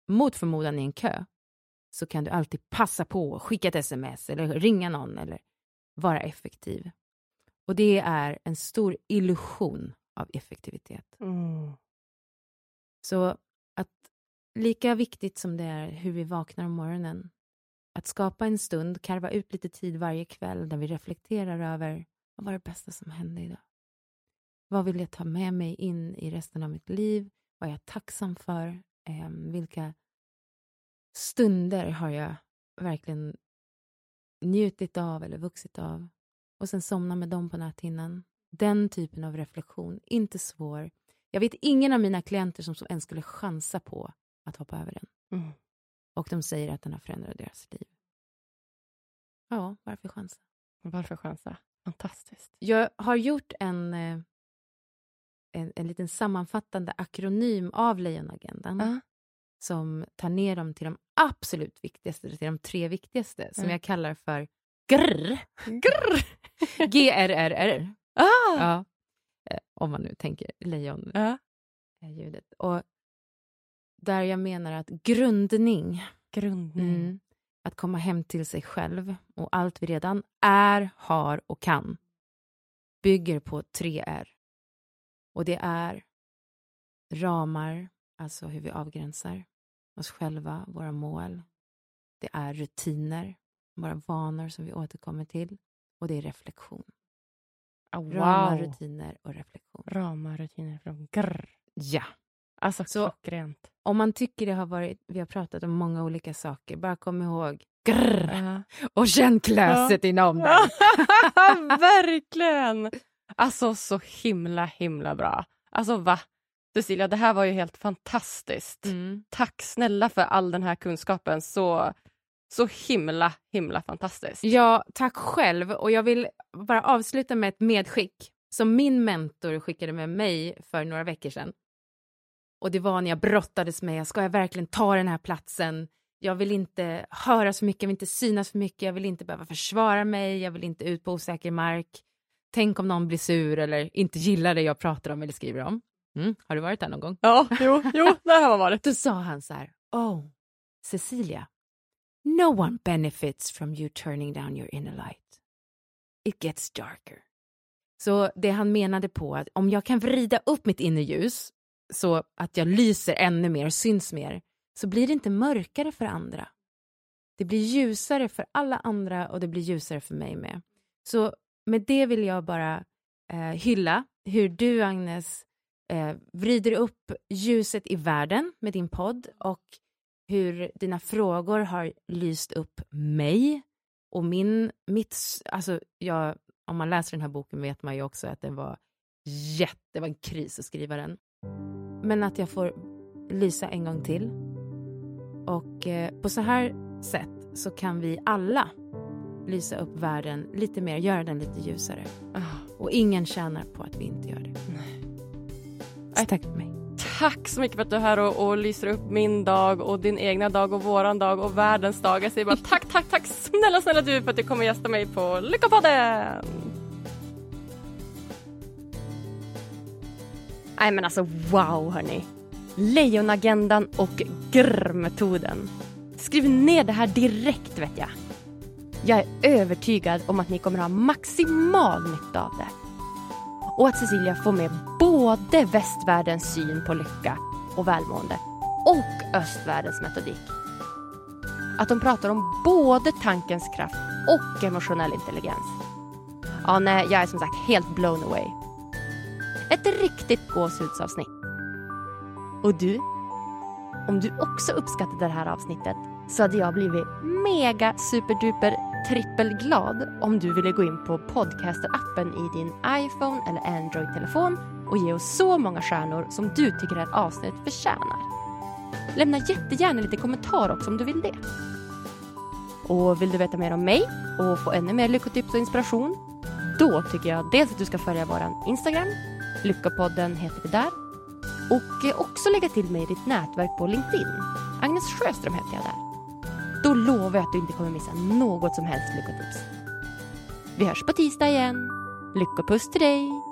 mot förmodan i en kö så kan du alltid passa på att skicka ett sms eller ringa någon eller vara effektiv. Och det är en stor illusion av effektivitet. Mm. Så att lika viktigt som det är hur vi vaknar om morgonen, att skapa en stund, karva ut lite tid varje kväll där vi reflekterar över vad var det bästa som hände idag? Vad vill jag ta med mig in i resten av mitt liv? Vad är jag tacksam för? Eh, vilka stunder har jag verkligen njutit av eller vuxit av? Och sen somna med dem på näthinnan. Den typen av reflektion, inte svår. Jag vet ingen av mina klienter som, som ens skulle chansa på att hoppa över den. Mm. Och de säger att den har förändrat deras liv. Ja, varför chansa? Varför chansa? Fantastiskt. Jag har gjort en, eh, en, en liten sammanfattande akronym av Lejonagendan Ja. som tar ner dem till de absolut viktigaste, till de tre viktigaste, som Ja. jag kallar för GRR. Grr! G-R-R-R. Ah! Ja. Eh, Om man nu tänker lejon är ljudet. Och där jag menar att grundning, Grundning. mm, att komma hem till sig själv och allt vi redan är, har och kan bygger på tre R. Och det är ramar, alltså hur vi avgränsar oss själva, våra mål. Det är rutiner, våra vanor som vi återkommer till. Och det är reflektion. Ah, wow. Ramar, rutiner och reflektion. Ramar, rutiner från grr. Ja. Alltså Så- klockrent. Om man tycker det har varit, vi har pratat om många olika saker, bara kom ihåg grrr, Ja. och känn klöset inom dig. Verkligen! Alltså så himla himla bra. Alltså va? Cecilia, det här var ju helt fantastiskt. Mm. Tack snälla för all den här kunskapen. Så, så himla himla fantastiskt. Ja, tack själv. Och jag vill bara avsluta med ett medskick som min mentor skickade med mig för några veckor sedan. Och det var när jag brottades med, ska jag verkligen ta den här platsen? Jag vill inte höra så mycket, jag vill inte synas för mycket, jag vill inte behöva försvara mig, jag vill inte ut på osäker mark. Tänk om någon blir sur eller inte gillar det jag pratar om eller skriver om. Mm. Har du varit där någon gång? Ja, jo, jo, det har man varit. Då sa han så här, oh, Cecilia, no one benefits from you turning down your inner light. It gets darker. Så det han menade på att om jag kan vrida upp mitt inre ljus så att jag lyser ännu mer och syns mer, så blir det inte mörkare för andra. Det blir ljusare för alla andra och det blir ljusare för mig med. Så med det vill jag bara eh, hylla hur du, Agnes, eh, vrider upp ljuset i världen med din podd och hur dina frågor har lyst upp mig och min, mitt, alltså jag, om man läser den här boken vet man ju också att det var jätte, det var en kris att skriva den. Men att jag får lysa en gång till. Och eh, på så här sätt så kan vi alla lysa upp världen lite mer, göra den lite ljusare. Ah. Och ingen tjänar på att vi inte gör det. Så tack för mig. Tack så mycket för att du är här och, och lyser upp min dag och din egna dag och våran dag och världens dag. Jag säger bara tack, tack, tack snälla, snälla du för att du kommer gästa mig på Lyckopodden! Nej men alltså wow hörni. Lejonagendan och grr-metoden. Skriv ner det här direkt vet jag. Jag är övertygad om att ni kommer ha maximal nytta av det. Och att Cecilia får med både västvärldens syn på lycka och välmående och östvärldens metodik. Att de pratar om både tankens kraft och emotionell intelligens. Ja, nej, jag är som sagt helt blown away. Ett riktigt gåshudsavsnitt. Och du? Om du också uppskattade det här avsnittet så hade jag blivit mega superduper trippelglad om du ville gå in på podcaster-appen i din iPhone eller Android-telefon och ge oss så många stjärnor som du tycker att avsnittet förtjänar. Lämna jättegärna lite kommentar också om du vill det. Och vill du veta mer om mig och få ännu mer lyckotips och inspiration? Då tycker jag dels att du ska följa vår Instagram, Lyckopodden heter vi där, och också lägga till mig i ditt nätverk på LinkedIn. Agnes Sjöström heter jag där. Då lovar jag att du inte kommer missa något som helst lyckotips. Vi hörs på tisdag igen. Lyckopuss till dig!